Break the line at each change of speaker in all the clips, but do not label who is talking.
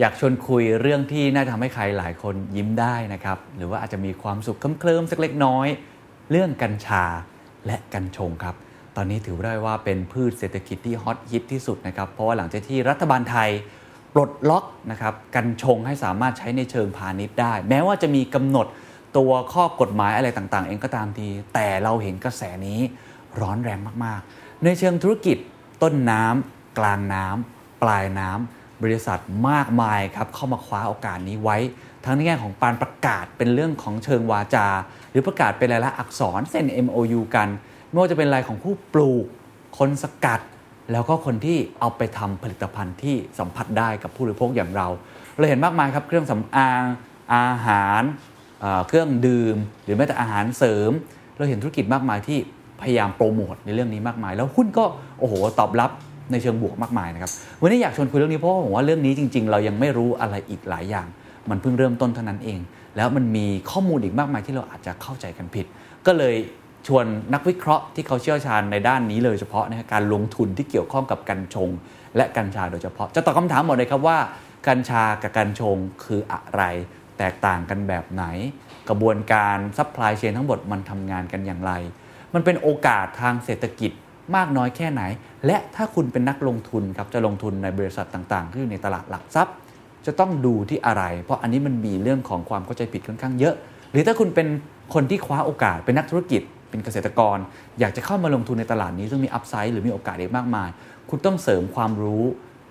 อยากชวนคุยเรื่องที่น่าทำให้ใครหลายคนยิ้มได้นะครับ หรือว่าอาจจะมีความสุขเคลิ้มๆสักเล็กน้อย เรื่องกัญชาและกัญชงครับ ตอนนี้ถือได้ว่าเป็นพืชเศรษฐกิจที่ฮอตฮิตที่สุดนะครับ เพราะว่าหลังจากที่รัฐบาลไทยปลดล็อกนะครับกัญชงให้สามารถใช้ในเชิงพาณิชย์ได้ แม้ว่าจะมีกำหนดตัวข้อกฎหมายอะไรต่างๆ เองก็ตามที แต่เราเห็นกระแสนี้ร้อนแรงมากๆ ในเชิงธุรกิจต้นน้ำกลางน้ำปลายน้ำ บริษัทมากมายครับเข้ามาคว้าโอกาสนี้ไว้ ทั้งในแง่ของการประกาศเป็นเรื่องของเชิงวาจา หรือประกาศเป็นรายละอักษรเซ็น MOU กันไม่ว่าจะเป็นรายของผู้ปลูก คนสกัด แล้วก็คนที่เอาไปทำผลิตภัณฑ์ที่สัมผัสได้กับผู้บริโภคอย่างเรา เราเห็นมากมายครับเครื่องสำอาง อาหารเอ่อเครื่องดื่ม หรือแม้แต่อาหารเสริม เราเห็นธุรกิจมากมายที่พยายามโปรโมทในเรื่องนี้มากมาย แล้วหุ้นก็โอ้โหตอบรับ ในเชิงบวกมากมายนะครับวันนี้อยากชวนคุยเรื่องนี้เพราะว่าผมว่าเรื่องนี้จริง ๆ เรายังไม่รู้อะไรอีกหลายอย่าง มันเพิ่งเริ่มต้นเท่านั้นเอง แล้วมันมีข้อมูลอีกมากมายที่เราอาจจะเข้าใจกันผิด ก็เลยชวนนักวิเคราะห์ที่เขาเชี่ยวชาญในด้านนี้เลยเฉพาะนะการลงทุนที่เกี่ยวข้องกับกัญชง และกัญชาโดยเฉพาะ จะตอบคำถามหมดเลยครับว่า กัญชากับกัญชงคืออะไร แตกต่างกันแบบไหน กระบวนการ supply chain ทั้งหมดมันทำงานกันอย่างไร มันเป็นโอกาสทางเศรษฐกิจ มากน้อยแค่ไหน และถ้าคุณเป็นนักลงทุนครับจะลงทุนในบริษัทต่างๆที่อยู่ในตลาดหลักทรัพย์ จะต้องดูที่อะไร เพราะอันนี้มันมีเรื่องของความเข้าใจผิดค่อนข้างเยอะ หรือถ้าคุณเป็นคนที่คว้าโอกาสเป็นนักธุรกิจ เป็นเกษตรกร อยากจะเข้ามาลงทุนในตลาดนี้ซึ่งมี upside หรือมีโอกาสเยอีกมากมาย คุณต้องเสริมความรู้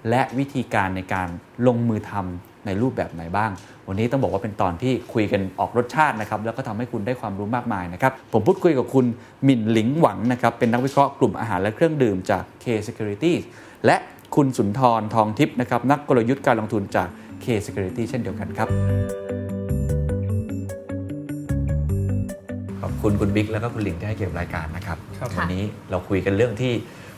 และวิธีการในการลงมือทำ ในรูปแบบไหนบ้าง วันนี้ต้องบอกว่าเป็นตอนที่คุยกันออกรสชาตินะครับแล้วก็ทำให้คุณได้ความรู้มากมายนะครับผมพูดคุยกับคุณหมิ่นหลิงหวังนะครับเป็นนักวิเคราะห์กลุ่มอาหารและเครื่องดื่มจาก K Securities และคุณสุนทรทองทิพย์นะครับนักกลยุทธ์การลงทุนจาก K Security เช่นเดียวกันครับขอบคุณคุณบิ๊กแล้วก็คุณหลิงที่ให้เกียรติรายการนะครับ
ครับ
วันนี้เราคุยกันเรื่องที่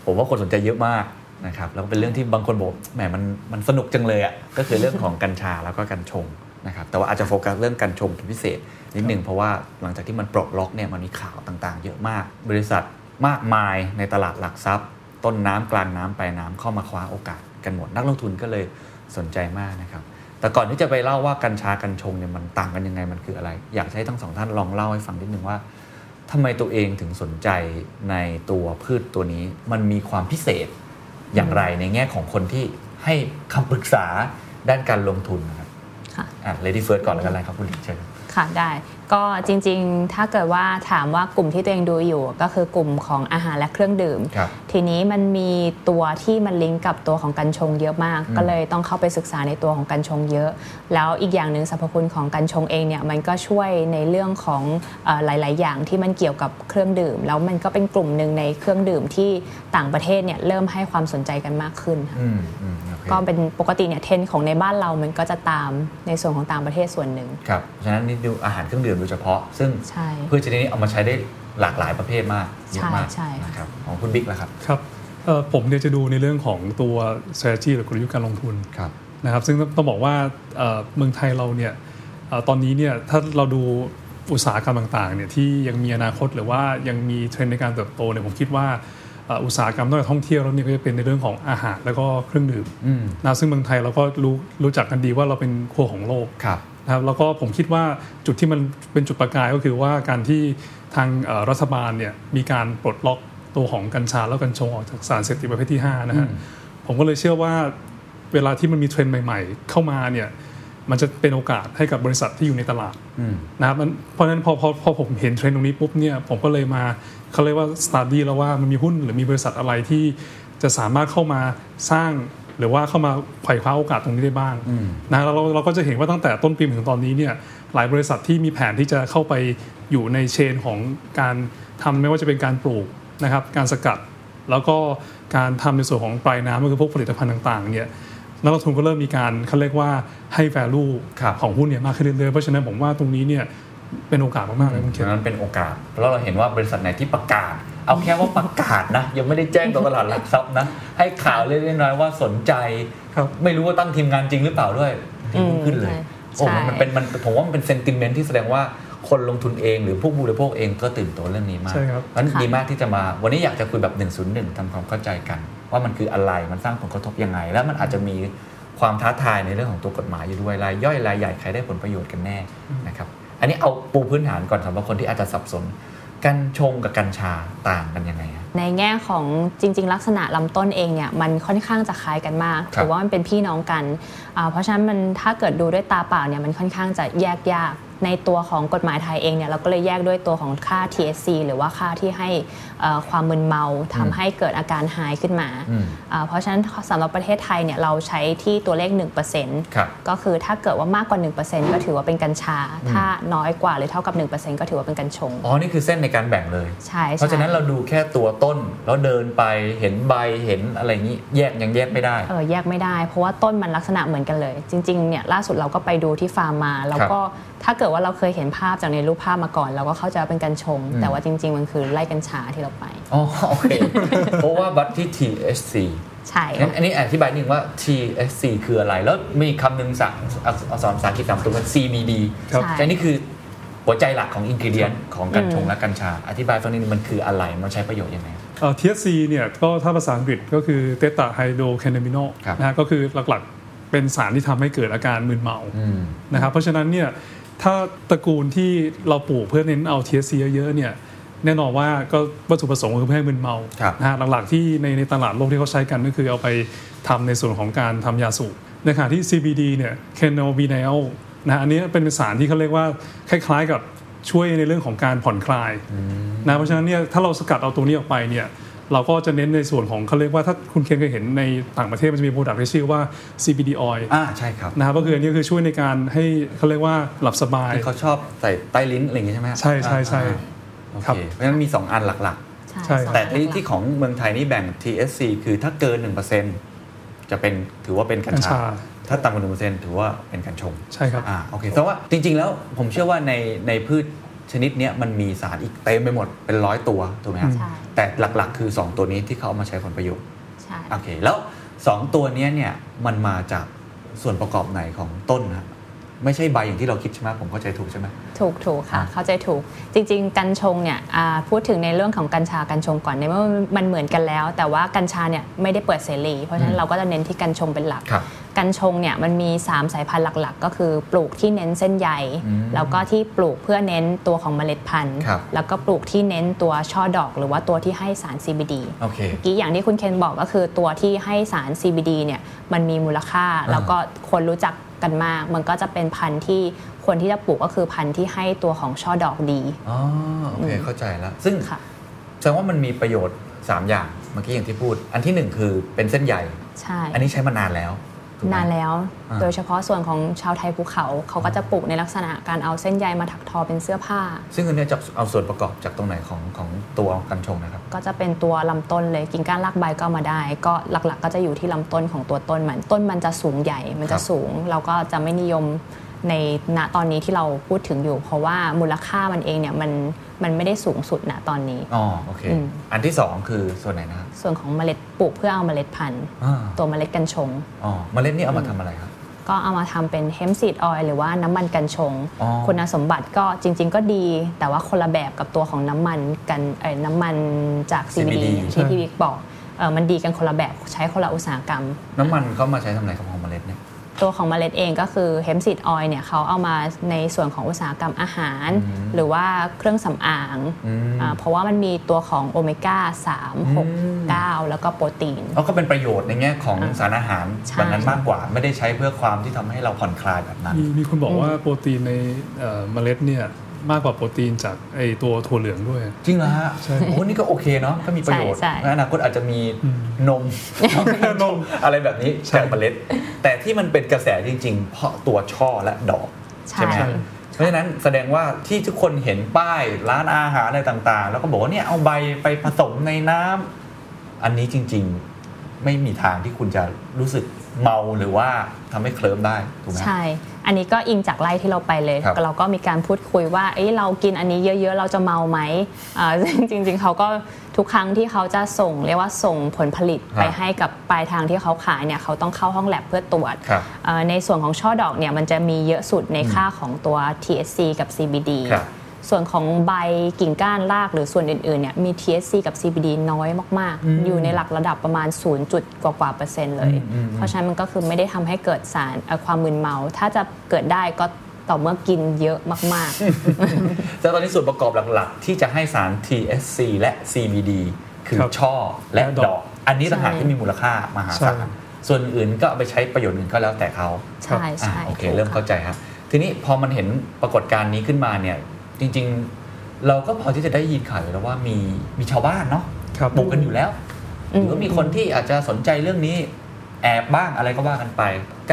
ผมว่าคนสนใจเยอะมาก นะครับแล้วก็เป็นเรื่องที่บางคนบอกแหมมันมันสนุกจังเลยอะก็คือเรื่องของกัญชาแล้วก็กัญชงนะครับแต่ว่าอาจจะโฟกัสเรื่องกัญชงเป็นพิเศษนิดหนึ่งเพราะว่าหลังจากที่มันปลดล็อกเนี่ยมันมีข่าวต่างๆ เยอะมาก บริษัทมากมายในตลาดหลักทรัพย์ ต้นน้ำกลางน้ำปลายน้ำเข้ามาคว้าโอกาสกันหมดนักลงทุนก็เลยสนใจมากนะครับแต่ก่อนที่จะไปเล่าว่ากัญชากัญชงเนี่ยมันต่างกันยังไงมันคืออะไร อยากให้ทั้งสองท่านลองเล่าให้ฟังนิดนึงว่าทำไมตัวเองถึงสนใจในตัวพืชตัวนี้ มันมีความพิเศษ อย่างไรในแง่ของคนที่ให้คำปรึกษาด้านการลงทุนนะครับ
ค่ะ
อะ lady first ก่อนแล้วกันเลยครับคุณหลิงเชิญ
ค่ะได้ ก็จริงๆ ถ้าเกิดว่าถามว่ากลุ่มที่ตัวเองดูอยู่ ก็คือกลุ่มของอาหารและเครื่องดื่ม
ครับ
ทีนี้มันมีตัวที่มันลิงก์กับตัวของกัญชงเยอะมาก
อืม
ก็เลยต้องเข้าไปศึกษาในตัวของกัญชงเยอะ แล้วอีกอย่างหนึ่งสรรพคุณของกัญชงเองเนี่ยมันก็ช่วยในเรื่องของเออหลาย ๆ อย่างที่มันเกี่ยวกับเครื่องดื่ม แล้วมันก็เป็นกลุ่มหนึ่งในเครื่องดื่มที่ต่างประเทศเนี่ยเริ่มให้ความสนใจกันมากขึ้นค่ะ
อืมอืมโอเค
ก็เป็นปกติเนี่ยเทรนด์ของในบ้านเรามันก็จะตามในส่วนของต่างประเทศส่วนหนึ่ง
ครับฉะนั้นนี่ดูอาหารเครื่องดื่มโดยเฉพาะ ซึ่ง
ใช่
พืชชนิดนี้เอามาใช้ได้หลากหลายประเภทมากเยอะมาก
ใช่ใช่
นะครับของคุณบิ๊กล่ะครับ
ครับเอ่อผมเนี่ยจะดูในเรื่องของตัว strategy หรือกลยุทธ์การลงทุน
ครับ
นะครับซึ่งต้องต้องบอกว่าเอ่อเมืองไทยเราเนี่ยเอ่อตอนนี้เนี่ยถ้าเราดูอุตสาหกรรมต่างๆเนี่ยที่ยังมีอนาคตหรือว่ายังมีเทรนด์ในการเติบโตเนี่ยผมคิดว่าเอ่ออุตสาหกรรมนอกจากท่องเที่ยวแล้วเนี่ยก็จะเป็นในเรื่องของอาหารแล้วก็เครื่องดื่ม
อืม
นะซึ่งเมืองไทยเราก็รู้รู้จักกันดีว่าเราเป็นครัวของโลก
ครับ
นะครับแล้วก็ผมคิดว่าจุดที่มันเป็นจุดประกายก็คือว่าการที่ทางเอ่อรัฐบาลเนี่ยมีการปลดล็อกตัวของกัญชาแล้วกัญชงออกจากสารเสพติดประเภทที่5นะฮะ
อืม
ผมก็เลยเชื่อว่าเวลาที่มันมีเทรนด์ใหม่ ๆ เข้ามาเนี่ยมันจะเป็นโอกาสให้กับบริษัทที่อยู่ในตลาด
อืม
นะครับมันเพราะฉะนั้นพอพอพอผมเห็นเทรนด์ตรงนี้ปุ๊บเนี่ยผมก็เลยมาเขาเรียกว่า study แล้วว่ามันมีหุ้นหรือมีบริษัทอะไรที่จะสามารถเข้ามาสร้าง หรือว่าเข้ามาไขว่คว้าโอกาสตรงนี้ได้บ้าง
อืม
นะเราเราเราก็จะเห็นว่าตั้งแต่ต้นปีมาถึงตอนนี้เนี่ยหลายบริษัทที่มีแผนที่จะเข้าไปอยู่ในเชนของการทำไม่ว่าจะเป็นการปลูกนะครับการสกัด แล้วก็การทำในส่วนของปลายน้ำก็คือพวกผลิตภัณฑ์ต่างๆเนี่ยนักลงทุนก็เริ่มมีการเขาเรียกว่าให้ value
ครับ
ของหุ้นเนี่ยมากขึ้นเรื่อยๆเพราะฉะนั้นผมว่าตรงนี้เนี่ยเป็นโอกาสมากๆเลยคุณเคน
นั้นเป็นโอกาสเพราะเราเห็นว่าบริษัทไหนที่ประกาศ เอาแค่ว่าประกาศนะ ยังไม่ได้แจ้งต่อตลาดหลักทรัพย์นะ ให้ข่าวเล็กๆน้อยๆว่าสนใจ
ครับ
ไม่รู้ว่าตั้งทีมงานจริงหรือเปล่าด้วยทีมขึ้นเลย
ใช่
โอ้
ใช่
มันเป็นมันผมว่ามันเป็นเซนติเมนต์ที่แสดงว่าคนลงทุนเองหรือผู้บริโภคเองก็ตื่นตัวเรื่องนี้มาก
ใช่ครับ
เพราะฉะนั้นดีมากที่จะมา วันนี้อยากจะคุยแบบ 101ทำความเข้าใจกัน ว่ามันคืออะไรมันสร้างผลกระทบยังไง แล้วมันอาจจะมีความท้าทายในเรื่องของตัวกฎหมายอยู่ด้วยรายย่อยรายใหญ่ใครได้ผลประโยชน์กันแน่นะครับอันนี้เอาปูพื้นฐานก่อนสำหรับคนที่อาจจะสับสน กัญชงกับกัญชาต่างกันยังไงฮะ
ในแง่ของจริง ๆ ลักษณะลำต้นเองเนี่ยมันค่อนข้างจะคล้ายกันมาก
ครับ
ถือว่ามันเป็นพี่น้องกันอ่าเพราะฉะนั้นมันถ้าเกิดดูด้วยตาเปล่าเนี่ยมันค่อนข้างจะแยกยาก ในตัวของกฎหมายไทยเองเนี่ยเราก็เลยแยกด้วยตัวของค่า THC หรือว่าค่าที่ให้เอ่อความมึนเมาทำให้เกิดอาการหายขึ้นมา
อืม
อ่าเพราะฉะนั้นสำหรับประเทศไทยเนี่ยเราใช้ที่ตัวเลข1%
ครับ
ก็คือถ้าเกิดว่ามากกว่า 1%ก็ถือว่าเป็นกัญชา ถ้าน้อยกว่าหรือเท่ากับ 1%ก็ถือว่าเป็นกัญชง
อ๋อ นี่คือเส้นในการแบ่งเลย
ใช่
เพราะฉะนั้น
ใช่
เราดูแค่ตัวต้นแล้วเดินไปเห็นใบเห็นอะไรอย่างนี้แยกยังแยกไม่ได้
เออแยกไม่ได้ เพราะว่าต้นมันลักษณะเหมือนกันเลย จริงๆเนี่ยล่าสุดเราก็ไปดูที่ฟาร์มมาแล้วก็ ถ้าเกิดว่าเราเคยเห็นภาพจากในรูปภาพมาก่อน เราก็เข้าใจว่าเป็นกัญชง แต่ว่าจริง ๆ มันคือไล่กัญชาที่เราไป
อ๋อโอเค เพราะว่าบัตรที่ THC
ใช่
งั้นอันนี้อธิบายนิดนึงว่า THC คืออะไร แล้วมีคำหนึ่งสั่งอักษรภาษาอังกฤษสามตัวว่า CBD
ครับ
ใช่
แต่นี่คือหัวใจหลักของอินกิเดียนของกัญชงและกัญชา อธิบายฟังนิดนึงมันคืออะไร มันใช้ประโยชน์ยังไง
เอ่อ THC เนี่ยก็ถ้าภาษาอังกฤษก็คือเตตาไฮโดรแคนนาบินอล
ครับ
นะฮะก็คือหลักๆเป็นสารที่ทำให้เกิดอาการมึนเมา
อืม
นะครับเพราะฉะนั้นเนี่ย ถ้าตระกูลที่เราปลูกเพื่อเน้นเอา THC เยอะๆเนี่ยแน่นอนว่าก็วัตถุประสงค์คือเพื่อให้มึนเมา
ครับ
นะฮะหลักๆที่ในในตลาดโลกที่เขาใช้กันก็คือเอาไปทำในส่วนของการทำยาสูบในขณะที่ CBD เนี่ย cannabinol นะฮะอันนี้เป็นสารที่เขาเรียกว่าคล้ายๆกับช่วยในเรื่องของการผ่อนคลายนะเพราะฉะนั้นเนี่ยถ้าเราสกัดเอาตัวนี้ออกไปเนี่ย เราก็จะเน้นในส่วนของเขาเรียกว่าถ้าคุณเคนเคยเห็นในต่างประเทศมันจะมี product ที่ชื่อว่า CBD oil
อ่าใช่ครับ
นะครับก็คืออันนี้คือช่วยในการให้เขาเรียกว่าหลับสบาย
ที่เขาชอบใส่ใต้ลิ้นอะไรอย่างงี้ใช่ไหมฮะ
ใช่ใช่ใช่
อ่าโอ
ครับ
เพราะฉะนั้นมี 2 อันหลัก
ใช่
ใช่
สอง
ๆแต่ที่
หลักๆ
ที่ของเมืองไทยนี่แบ่ง THC คือถ้าเกิน 1%จะเป็นถือว่าเป็นกัญ
กัญ
ชา
ชา
ถ้าต่ำกว่า1%ถือว่าเป็นกัญชง
ใช่ครับ
อ่าโอเคแต่ว่าจริง ๆ แล้วผมเชื่อว่าในในพืช ชนิดเนี้ยมันมีสารอีกเต็มไปหมดเป็นร้อยตัวถูกไหมครับ
ใช่
แต่หลักๆ คือ 2 ตัวนี้ที่เขาเอามาใช้ผลประโยชน์
ใช่
โอเคแล้ว 2 ตัวเนี้ยเนี่ยมันมาจากส่วนประกอบไหนของต้นนะ ไม่ใช่ใบอย่างที่เราคิดใช่ไหมผมเข้าใจถูกใช่ไหม
ถูกถูกค่ะ เข้าใจถูกจริง ๆ กัญชงเนี่ยอ่าพูดถึงในเรื่องของกัญชากัญชงก่อนในเมื่อมันเหมือนกันแล้ว แต่ว่ากัญชาเนี่ยไม่ได้เปิดเสรี เพราะฉะนั้นเราก็จะเน้นที่กัญชงเป็นหลัก
ครับ
กัญชงเนี่ยมันมี 3 สายพันธุ์หลักๆ ก็คือปลูกที่เน้นเส้นใยแล้วก็ที่ปลูกเพื่อเน้นตัวของเมล็ดพันธุ์
ครับ
แล้วก็ปลูกที่เน้นตัวช่อดอก หรือว่าตัวที่ให้สาร CBD
โอเค
เมื่อกี้อย่างที่คุณเคนบอกก็คือตัวที่ให้สาร CBD เนี่ยมันมีมูลค่าแล้วก็คนรู้จัก กันมาก มันก็จะเป็นพันธุ์ที่ควรที่จะปลูกก็คือพันธุ์ที่ให้ตัวของช่อดอกดี
อ๋อโอเคเข้าใจแล้ว ซึ่ง
ค่ะ
แสดงว่ามันมีประโยชน์ 3 อย่างเมื่อกี้อย่างที่พูด อันที่ 1 คือเป็นเส้นใหญ่
ใช่
อันนี้ใช้มานานแล้วถูกไหม
นานแล้ว
อ่า
โดยเฉพาะส่วนของชาวไทยภูเขา เขาก็จะปลูกในลักษณะการเอาเส้นใยมาถักทอเป็นเสื้อผ้า
ซึ่งอันเนี้ยจะเอาส่วนประกอบจากตรงไหนของของตัวกัญชงนะครับ
ก็จะเป็นตัวลำต้นเลยกิ่งก้านรากใบก็เอามาได้ ก็หลักๆ ก็จะอยู่ที่ลำต้นของตัวต้นมันต้นมันจะสูงใหญ่มันจะ
ครับ
สูง เราก็จะไม่นิยม ในณตอนนี้ที่เราพูดถึงอยู่ เพราะว่ามูลค่ามันเองเนี่ยมันมันไม่ได้สูงสุดณตอนนี้
อ๋อโอเค
อืม
อันที่ 2 คือส่วนไหนนะครับ
ส่วนของเมล็ดปลูกเพื่อเอาเมล็ดพันธุ์
อ่า
ตัวเมล็ดกัญชง
อ๋อเมล็ดนี่เอามาทำอะไรครับ
ก็เอามาทำเป็น hemp seed oil หรือว่าน้ำมันกัญชง
อ๋อ
คุณสมบัติก็จริง ๆ ก็ดี แต่ว่าคนละแบบกับตัวของน้ำมันกัญเอ้ยน้ำมันจาก CBD
ใช่
ที่พี่วิกบอกเออมันดีกันคนละแบบใช้คนละอุตสาหกรรม
น้ำมันเขามาใช้ทำอะไรครับของเมล็ดเนี่ย
ตัวของเมล็ดเองก็คือ hemp seed oil เนี่ยเขาเอามาในส่วนของอุตสาหกรรมอาหาร หรือว่าเครื่องสำอาง
อืม
อ่าเพราะว่ามันมีตัวของโอเมก้า3 6 9 แล้วก็โปรตีน
เขาก็เป็นประโยชน์ในแง่ของสารอาหาร
ใช่
แบบนั้นมากกว่า ไม่ได้ใช้เพื่อความที่ทำให้เราผ่อนคลายแบบนั้น
มีมีคุณบอกว่าโปรตีนในเอ่อเมล็ดเนี่ย มากกว่าโปรตีนจากไอตัวถั่วเหลืองด้วย
จริงเหรอฮะ
ใช่
โอ้นี่ก็โอเคเนาะก็มีประโยชน์
ใช่ใช่
ในอนาคตอาจจะมีนมนมอะไรแบบนี้
ใช่
จากเมล็ด แต่ที่มันเป็นกระแสจริง ๆ เพราะตัวช่อและดอก
ใช่
ใช่ไหมฮะเพราะฉะนั้นแสดงว่าที่ทุกคนเห็นป้ายร้านอาหารอะไรต่างๆ แล้วก็บอกว่าเนี่ยเอาใบไปผสมในน้ำอันนี้จริง ๆ ไม่มีทางที่คุณจะรู้สึกเมาหรือว่าทำให้เคลิ้มได้ถูกไหม
ใช่ อันนี้ก็อิงจากไล่ที่เราไปเลย
ครับ
เราก็มีการพูดคุยว่าเอ้ยเรากินอันนี้เยอะๆ เราจะเมาไหมอ่าจริงๆเขาก็ทุกครั้งที่เขาจะส่งเรียกว่าส่งผลผลิตไปให้กับปลายทางที่เขาขายเนี่ยเขาต้องเข้าห้องแลบเพื่อตรวจ
ครับ
เอ่อในส่วนของช่อดอกเนี่ยมันจะมีเยอะสุดในค่าของตัว THC กับ CBD
ครับ
ส่วนของใบกิ่งก้านรากหรือส่วนอื่นๆเนี่ยมี THC กับ CBD น้อยมากๆ อยู่ในหลักระดับประมาณ0จุดกว่าๆเปอร์เซ็นต์เลย เพราะฉะนั้นมันก็คือไม่ได้ทำให้เกิดสารเอ่อความมึนเมา ถ้าจะเกิดได้ก็ต่อเมื่อกินเยอะมาก
แต่ตอนนี้ส่วนประกอบหลักๆ ที่จะให้สาร THC และ CBD คือ
ครับ
ช่อและ
และดอก
ดอก อันนี้ต่างหาก
ใช่
ที่มีมูลค่ามหา
ใช่
ศาลส่วนอื่นก็เอาไปใช้ประโยชน์อื่นก็แล้วแต่เขา
ๆใช่ใช่
อะโอเค
ถูก
เริ่มเข้าใจครับทีนี้พอมันเห็นปรากฏการณ์นี้ขึ้นมาเนี่ย จริง ๆ เราก็พอที่จะได้ยินข่าวอยู่แล้วว่ามีมีชาวบ้านเนาะ
ครับ
ปลูกกันอยู่แล้วห
อืม
รือว่ามีคนที่อาจจะสนใจเรื่องนี้แอบบ้างอะไรก็ว่ากันไป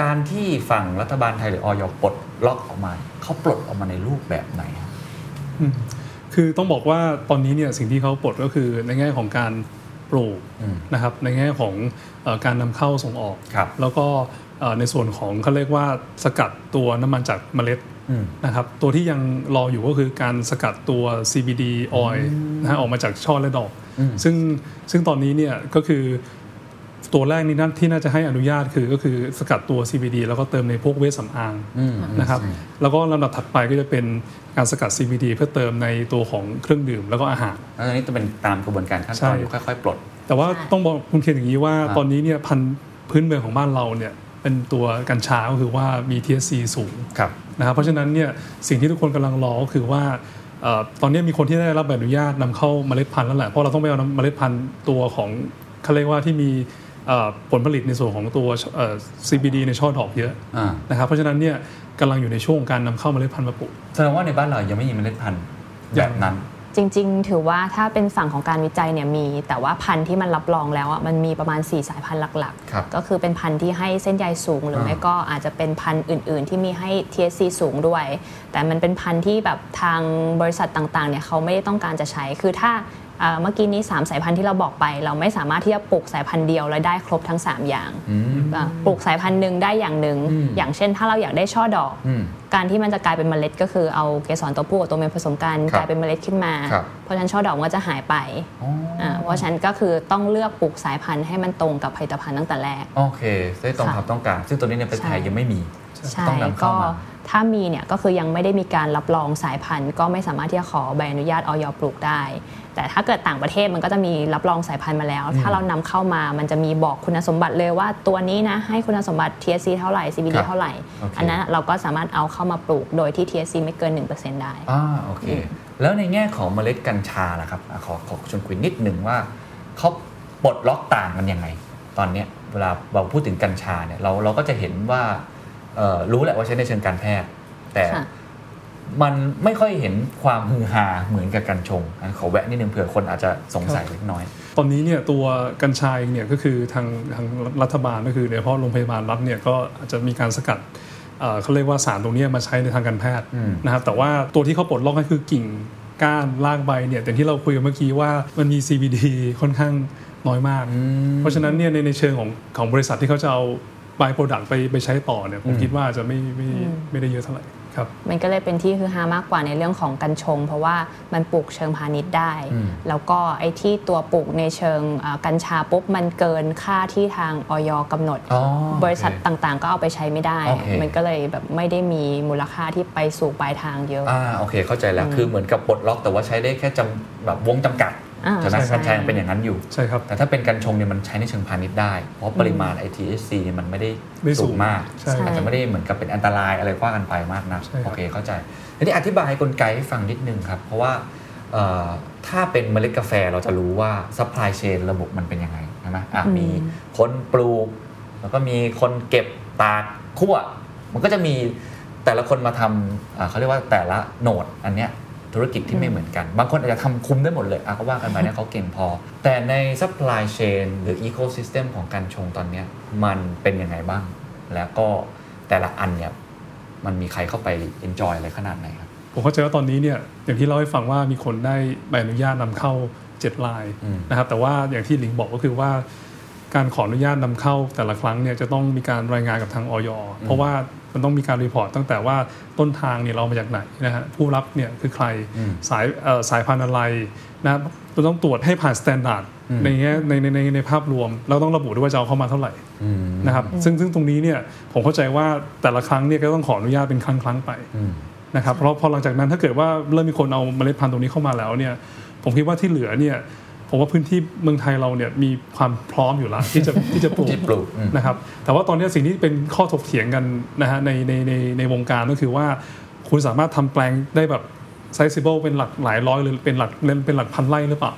การที่ฝั่งรัฐบาลไทยหรือออยปลดล็อกออกมาเขาปลดออกมาในรูปแบบไหนครับ
อืมคือต้องบอกว่าตอนนี้เนี่ยสิ่งที่เขาปลดก็คือในแง่ของการปลูก
อืม
นะครับในแง่ของเออการนำเข้าส่งออก
ครับ
แล้วก็เอ่อในส่วนของเขาเรียกว่าสกัดตัวน้ำมันจากเมล็ด
อืม
นะครับตัวที่ยังรออยู่ก็คือการสกัดตัว CBD oil นะฮะออกมาจากช่อและดอก
อืม
ซึ่งซึ่งตอนนี้เนี่ยก็คือตัวแรกนี่นั่นที่น่าจะให้อนุญาตคือก็คือสกัดตัว CBD แล้วก็เติมในพวกเวชสำอาง
อืม
นะครับแล้วก็ลำดับถัดไปก็จะเป็นการสกัด CBD เพื่อเติมในตัวของเครื่องดื่มแล้วก็อาหาร
แล้วอันนี้จะเป็นตามกระบวนการขั้นตอน
ใช่
อยู่ค่อยๆ ปลด
แต่ว่า
ใช่
ต้องบอกคุณเคนอย่างนี้ว่า
ครับ
ตอนนี้เนี่ยพันธุ์พื้นเมืองของบ้านเราเนี่ยเป็นตัวกัญชาก็คือว่ามี THC สูง
ครับ
นะครับเพราะฉะนั้นเนี่ยสิ่งที่ทุกคนกำลังรอก็คือว่าเอ่อตอนนี้มีคนที่ได้รับใบอนุญาตนำเข้าเมล็ดพันธุ์แล้วแหละเพราะเราต้องไปเอาเมล็ดพันธุ์ตัวของเขาเรียกว่าที่มีเอ่อผลผลิตในส่วนของตัวเอ่อ CBD ในช่อดอกเยอะ
อ่า
นะครับเพราะฉะนั้นเนี่ยกำลังอยู่ในช่วงของการนำเข้าเมล็ดพันธุ์มาปลูก
แสดงว่าในบ้านเรายังไม่มีเมล็ดพันธุ์แบบนั้น
จริง ๆ ถือว่าถ้าเป็นฝั่งของการวิจัยเนี่ยมี แต่ว่าพันธุ์ที่มันรับรองแล้วอะมันมีประมาณ 4 สายพันธุ์หลัก
ครับ
ๆ ก็คือเป็นพันธุ์ที่ให้เส้นใยสูงหรือไม่ก็อาจจะเป็นพันธุ์อื่น ๆ ที่มีให้ THC สูงด้วย แต่มันเป็นพันธุ์ที่แบบทางบริษัทต่างๆเนี่ยเขาไม่ได้ต้องการจะใช้คือถ้า เอ่อเมื่อกี้นี้ 3 สายพันธุ์ที่เราบอกไป เราไม่สามารถที่จะปลูกสายพันธุ์เดียวแล้วได้ครบทั้ง 3 อย่าง
อืม
อะปลูกสายพันธุ์หนึ่งได้อย่างหนึ่ง
อืม
อย่างเช่น ถ้าเราอยากได้ช่อดอก
อืม
การที่มันจะกลายเป็นเมล็ด ก็คือเอาเกสรตัวผู้กับตัวเมียผสมกัน
ครับ
กลายเป็นเมล็ดขึ้นมา
ครับ
เพราะฉะนั้นช่อดอกมันก็จะหายไป
อ๋ออา
เพราะฉะนั้นก็คือต้องเลือกปลูกสายพันธุ์ให้มันตรงกับผลิตภัณฑ์ตั้งแต่แรก
โอเคได้ตรง
ค่ะ
ความต้องการ ซึ่งตัวนี้ในประเทศไทย
ใช่
ยังไม่มี
ใช่
ต้องนำเข้า
ก็
มา
ถ้ามีเนี่ยก็คือยังไม่ได้มีการรับรองสายพันธุ์ ก็ไม่สามารถที่จะขอใบอนุญาตออยปลูกได้ แต่ถ้าเกิดต่างประเทศมันก็จะมีรับรองสายพันธุ์มาแล้ว ถ้าเรานำเข้ามามันจะมีบอกคุณสมบัติเลยว่าตัวนี้นะให้คุณสมบัติ THC เท่าไหร่ CBD
ครับ
เท่าไหร่
โอเค
อันนั้นเราก็สามารถเอาเข้ามาปลูกโดยที่ THC ไม่เกิน 1%ได้
อ่าโอเค แล้วในแง่ของเมล็ดกัญชาล่ะครับอะขอขอชวนคุยนิดหนึ่งว่าเขาปลดล็อกต่างกันยังไง ตอนเนี้ยเวลาเราพูดถึงกัญชาเนี่ยเราเราก็จะเห็นว่าเอ่อ รู้แหละว่าใช้ในเชิงการแพทย์ แต่
ค่ะ
มันไม่ค่อยเห็นความฮือฮาเหมือนกับกัญชงอันขอแวะนิดนึงเผื่อคนอาจจะสงสัยเล็กน้อย
ตอนนี้เนี่ยตัวกัญชาเองเนี่ยก็คือทางทางรัฐบาลก็คือโดยเฉพาะโรงพยาบาลรัฐเนี่ยก็อาจจะมีการสกัดเอ่อเขาเรียกว่าสารตรงเนี้ยมาใช้ในทางการแพทย์
อืม
นะครับแต่ว่าตัวที่เขาปลดล็อกก็คือกิ่งก้านรากใบเนี่ยแต่ที่เราคุยกันเมื่อกี้ว่ามันมี CBD ค่อนข้างน้อยมาก เพราะฉะนั้นเนี่ยในในเชิงของของบริษัทที่เขาจะเอา by product ไปไปใช้ต่อเนี่ยผมคิดว่าจะไม่ไม่ไม่ได้เยอะเท่าไหร่ครับ
มันก็เลยเป็นที่คือฮามากกว่าในเรื่องของกัญชง เพราะว่ามันปลูกเชิงพาณิชย์ได้
อืม
แล้วก็ไอ้ที่ตัวปลูกในเชิงอ่ากัญชาปุ๊บมันเกินค่าที่ทางออยกำหนด
อ๋อโอเค
บริษัทต่างๆ ก็เอาไปใช้ไม่ได้
โอเค
มันก็เลยแบบไม่ได้มีมูลค่าที่ไปสู่ปลายทางเยอะ
อ่าโอเคเข้าใจแล้วคือเหมือนกับปลดล็อกแต่ว่าใช้ได้แค่จำแบบวงจำกัด
อ่า
ใช่ไหม
ใช่
กัญชายังเป็นอย่างนั้นอยู่
ใช่ครับ
แต่ถ้าเป็นกัญชงเนี่ยมันใช้ในเชิงพาณิชย์ได้ เพราะปริมาณ THC เนี่ยมันไม่ได้
ไม่สูง
สู
ง
มาก
ใช่
อาจจะไม่ได้เหมือนกับเป็นอันตรายอะไรว่ากันไปมากนะ
ใช่ครับ
โอเคเข้าใจทีนี้อธิบายกลไกให้ฟังนิดนึงครับ เพราะว่าเอ่อถ้าเป็นเมล็ดกาแฟเราจะรู้ว่า supply chain ระบบมันเป็นยังไงใช่ไหมอะ
อืม
มีคนปลูก แล้วก็มีคนเก็บตากคั่ว มันก็จะมีแต่ละคนมาทำอ่าเขาเรียกว่าแต่ละโหนดอันเนี้ย ธุรกิจที่ไม่เหมือนกัน บางคนอาจจะทำคุมได้หมดเลยอะก็ว่ากันไปเนี่ยเขาเก่งพอ แต่ใน supply chain หรือ ecosystem ของการชงตอนเนี้ยมันเป็นยังไงบ้าง แล้วก็แต่ละอันเนี่ยมันมีใครเข้าไป enjoy อะไรขนาดไหนครับ
ผมเข้าใจว่าตอนนี้เนี่ยอย่างที่เล่าให้ฟังว่ามีคนได้ใบอนุญาตนำเข้า7ลาย
อืม
นะครับแต่ว่าอย่างที่หลิงบอกก็คือว่า การขออนุญาตนำเข้าแต่ละครั้งเนี่ยจะต้องมีการรายงานกับทางอยเพราะว่ามันต้องมีการ report ตั้งแต่ว่าต้นทางเนี่ยเรามาจากไหนนะฮะผู้รับเนี่ยคือใครสายเอ่อสายพันธุ์อะไรนะครับเราต้องตรวจให้ผ่าน standard ในแง่ในในในในภาพรวม เราต้องระบุด้วยว่าจะเอาเข้ามาเท่าไหร่นะครับซึ่งซึ่งตรงนี้เนี่ยผมเข้าใจว่าแต่ละครั้งเนี่ยก็ต้องขออนุญาตเป็นครั้งครั้งๆไปนะครับเพราะพอหลังจากนั้นถ้าเกิดว่าเริ่มมีคนเอาเมล็ดพันธุ์ตรงนี้เข้ามาแล้วเนี่ยผมคิดว่าที่เหลือเนี่ย ผมว่าพื้นที่เมืองไทยเราเนี่ยมีความพร้อมอยู่แล้วที่จะที่จะปลูก
ที่ปลูกอืม
นะครับแต่ว่าตอนนี้สิ่งที่เป็นข้อถกเถียงกันนะฮะในในในในวงการก็คือว่าคุณสามารถทำแปลงได้แบบ sizable เป็นหลักหลายร้อยหรือเป็นหลักเป็นหลักพันไร่หรือเปล่า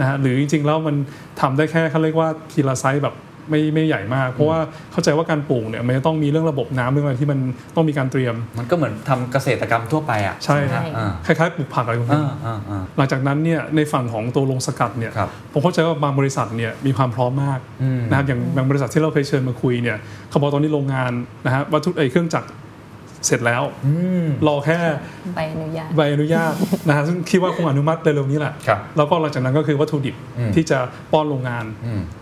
นะฮะหรือจริงๆแล้วมันทำได้แค่เขาเรียกว่าทีละไซส์แบบ ไม่ไม่ใหญ่มาก เพราะว่าเข้าใจว่าการปลูกเนี่ยมันจะต้องมีเรื่องระบบน้ำเรื่องอะไรที่มันต้องมีการเตรียม
มันก็เหมือนทำเกษตรกรรมทั่วไปอะ
ใช่
ไหมฮะอ่า
คล้ายๆปลูกผักอะไรพวกนี้
อ่าอ่าอ่า
หลังจากนั้นเนี่ยในฝั่งของตัวโรงสกัดเนี่ย
ครับ
ผมเข้าใจว่าบางบริษัทเนี่ยมีความพร้อมมากนะครับอย่างบางบริษัทที่เราเคยเชิญมาคุยเนี่ยเขาบอกตอนนี้โรงงานนะฮะวัตถุไอเครื่องจักร เสร็จแล้วรอแค่
ใบอนุญาต
ใบอนุญาตนะฮะซึ่งคิดว่าคงอนุมัติเร็วๆนี้แหละ
ครับ
แล้วก็หลังจากนั้นก็คือวัตถุดิบที่จะป้อนโรงงาน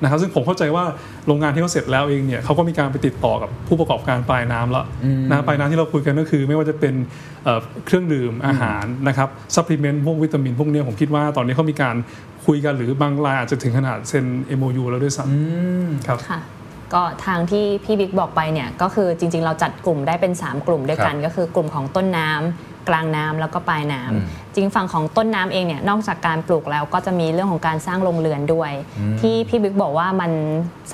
นะครับซึ่งผมเข้าใจว่าโรงงานที่เขาเสร็จแล้วเองเนี่ยเขาก็มีการไปติดต่อกับผู้ประกอบการปลายน้ำแล้วนะปลายน้ำที่เราคุยกันก็คือ ไม่ว่าจะเป็นเอ่อเครื่องดื่มอาหารนะครับซัพพลีเมนต์พวกวิตามินพวกเนี้ยผมคิดว่าตอนนี้เขามีการคุยกันหรือบางรายอาจจะถึงขนาดเซ็น MOU แล้วด้วยซ้ำครับ
ค่ะ ก็ทางที่พี่บิ๊กบอกไปเนี่ยก็คือจริง ๆ เราจัดกลุ่มได้เป็น 3 กลุ่มด้วยกันก็คือกลุ่มของต้นน้ำกลางน้ำแล้วก็ปลายน้ำจริงฝั่งของต้นน้ำเองเนี่ยนอกจากการปลูกแล้วก็จะมีเรื่องของการสร้างโรงเรือนด้วย ที่พี่บิ๊กบอกว่ามัน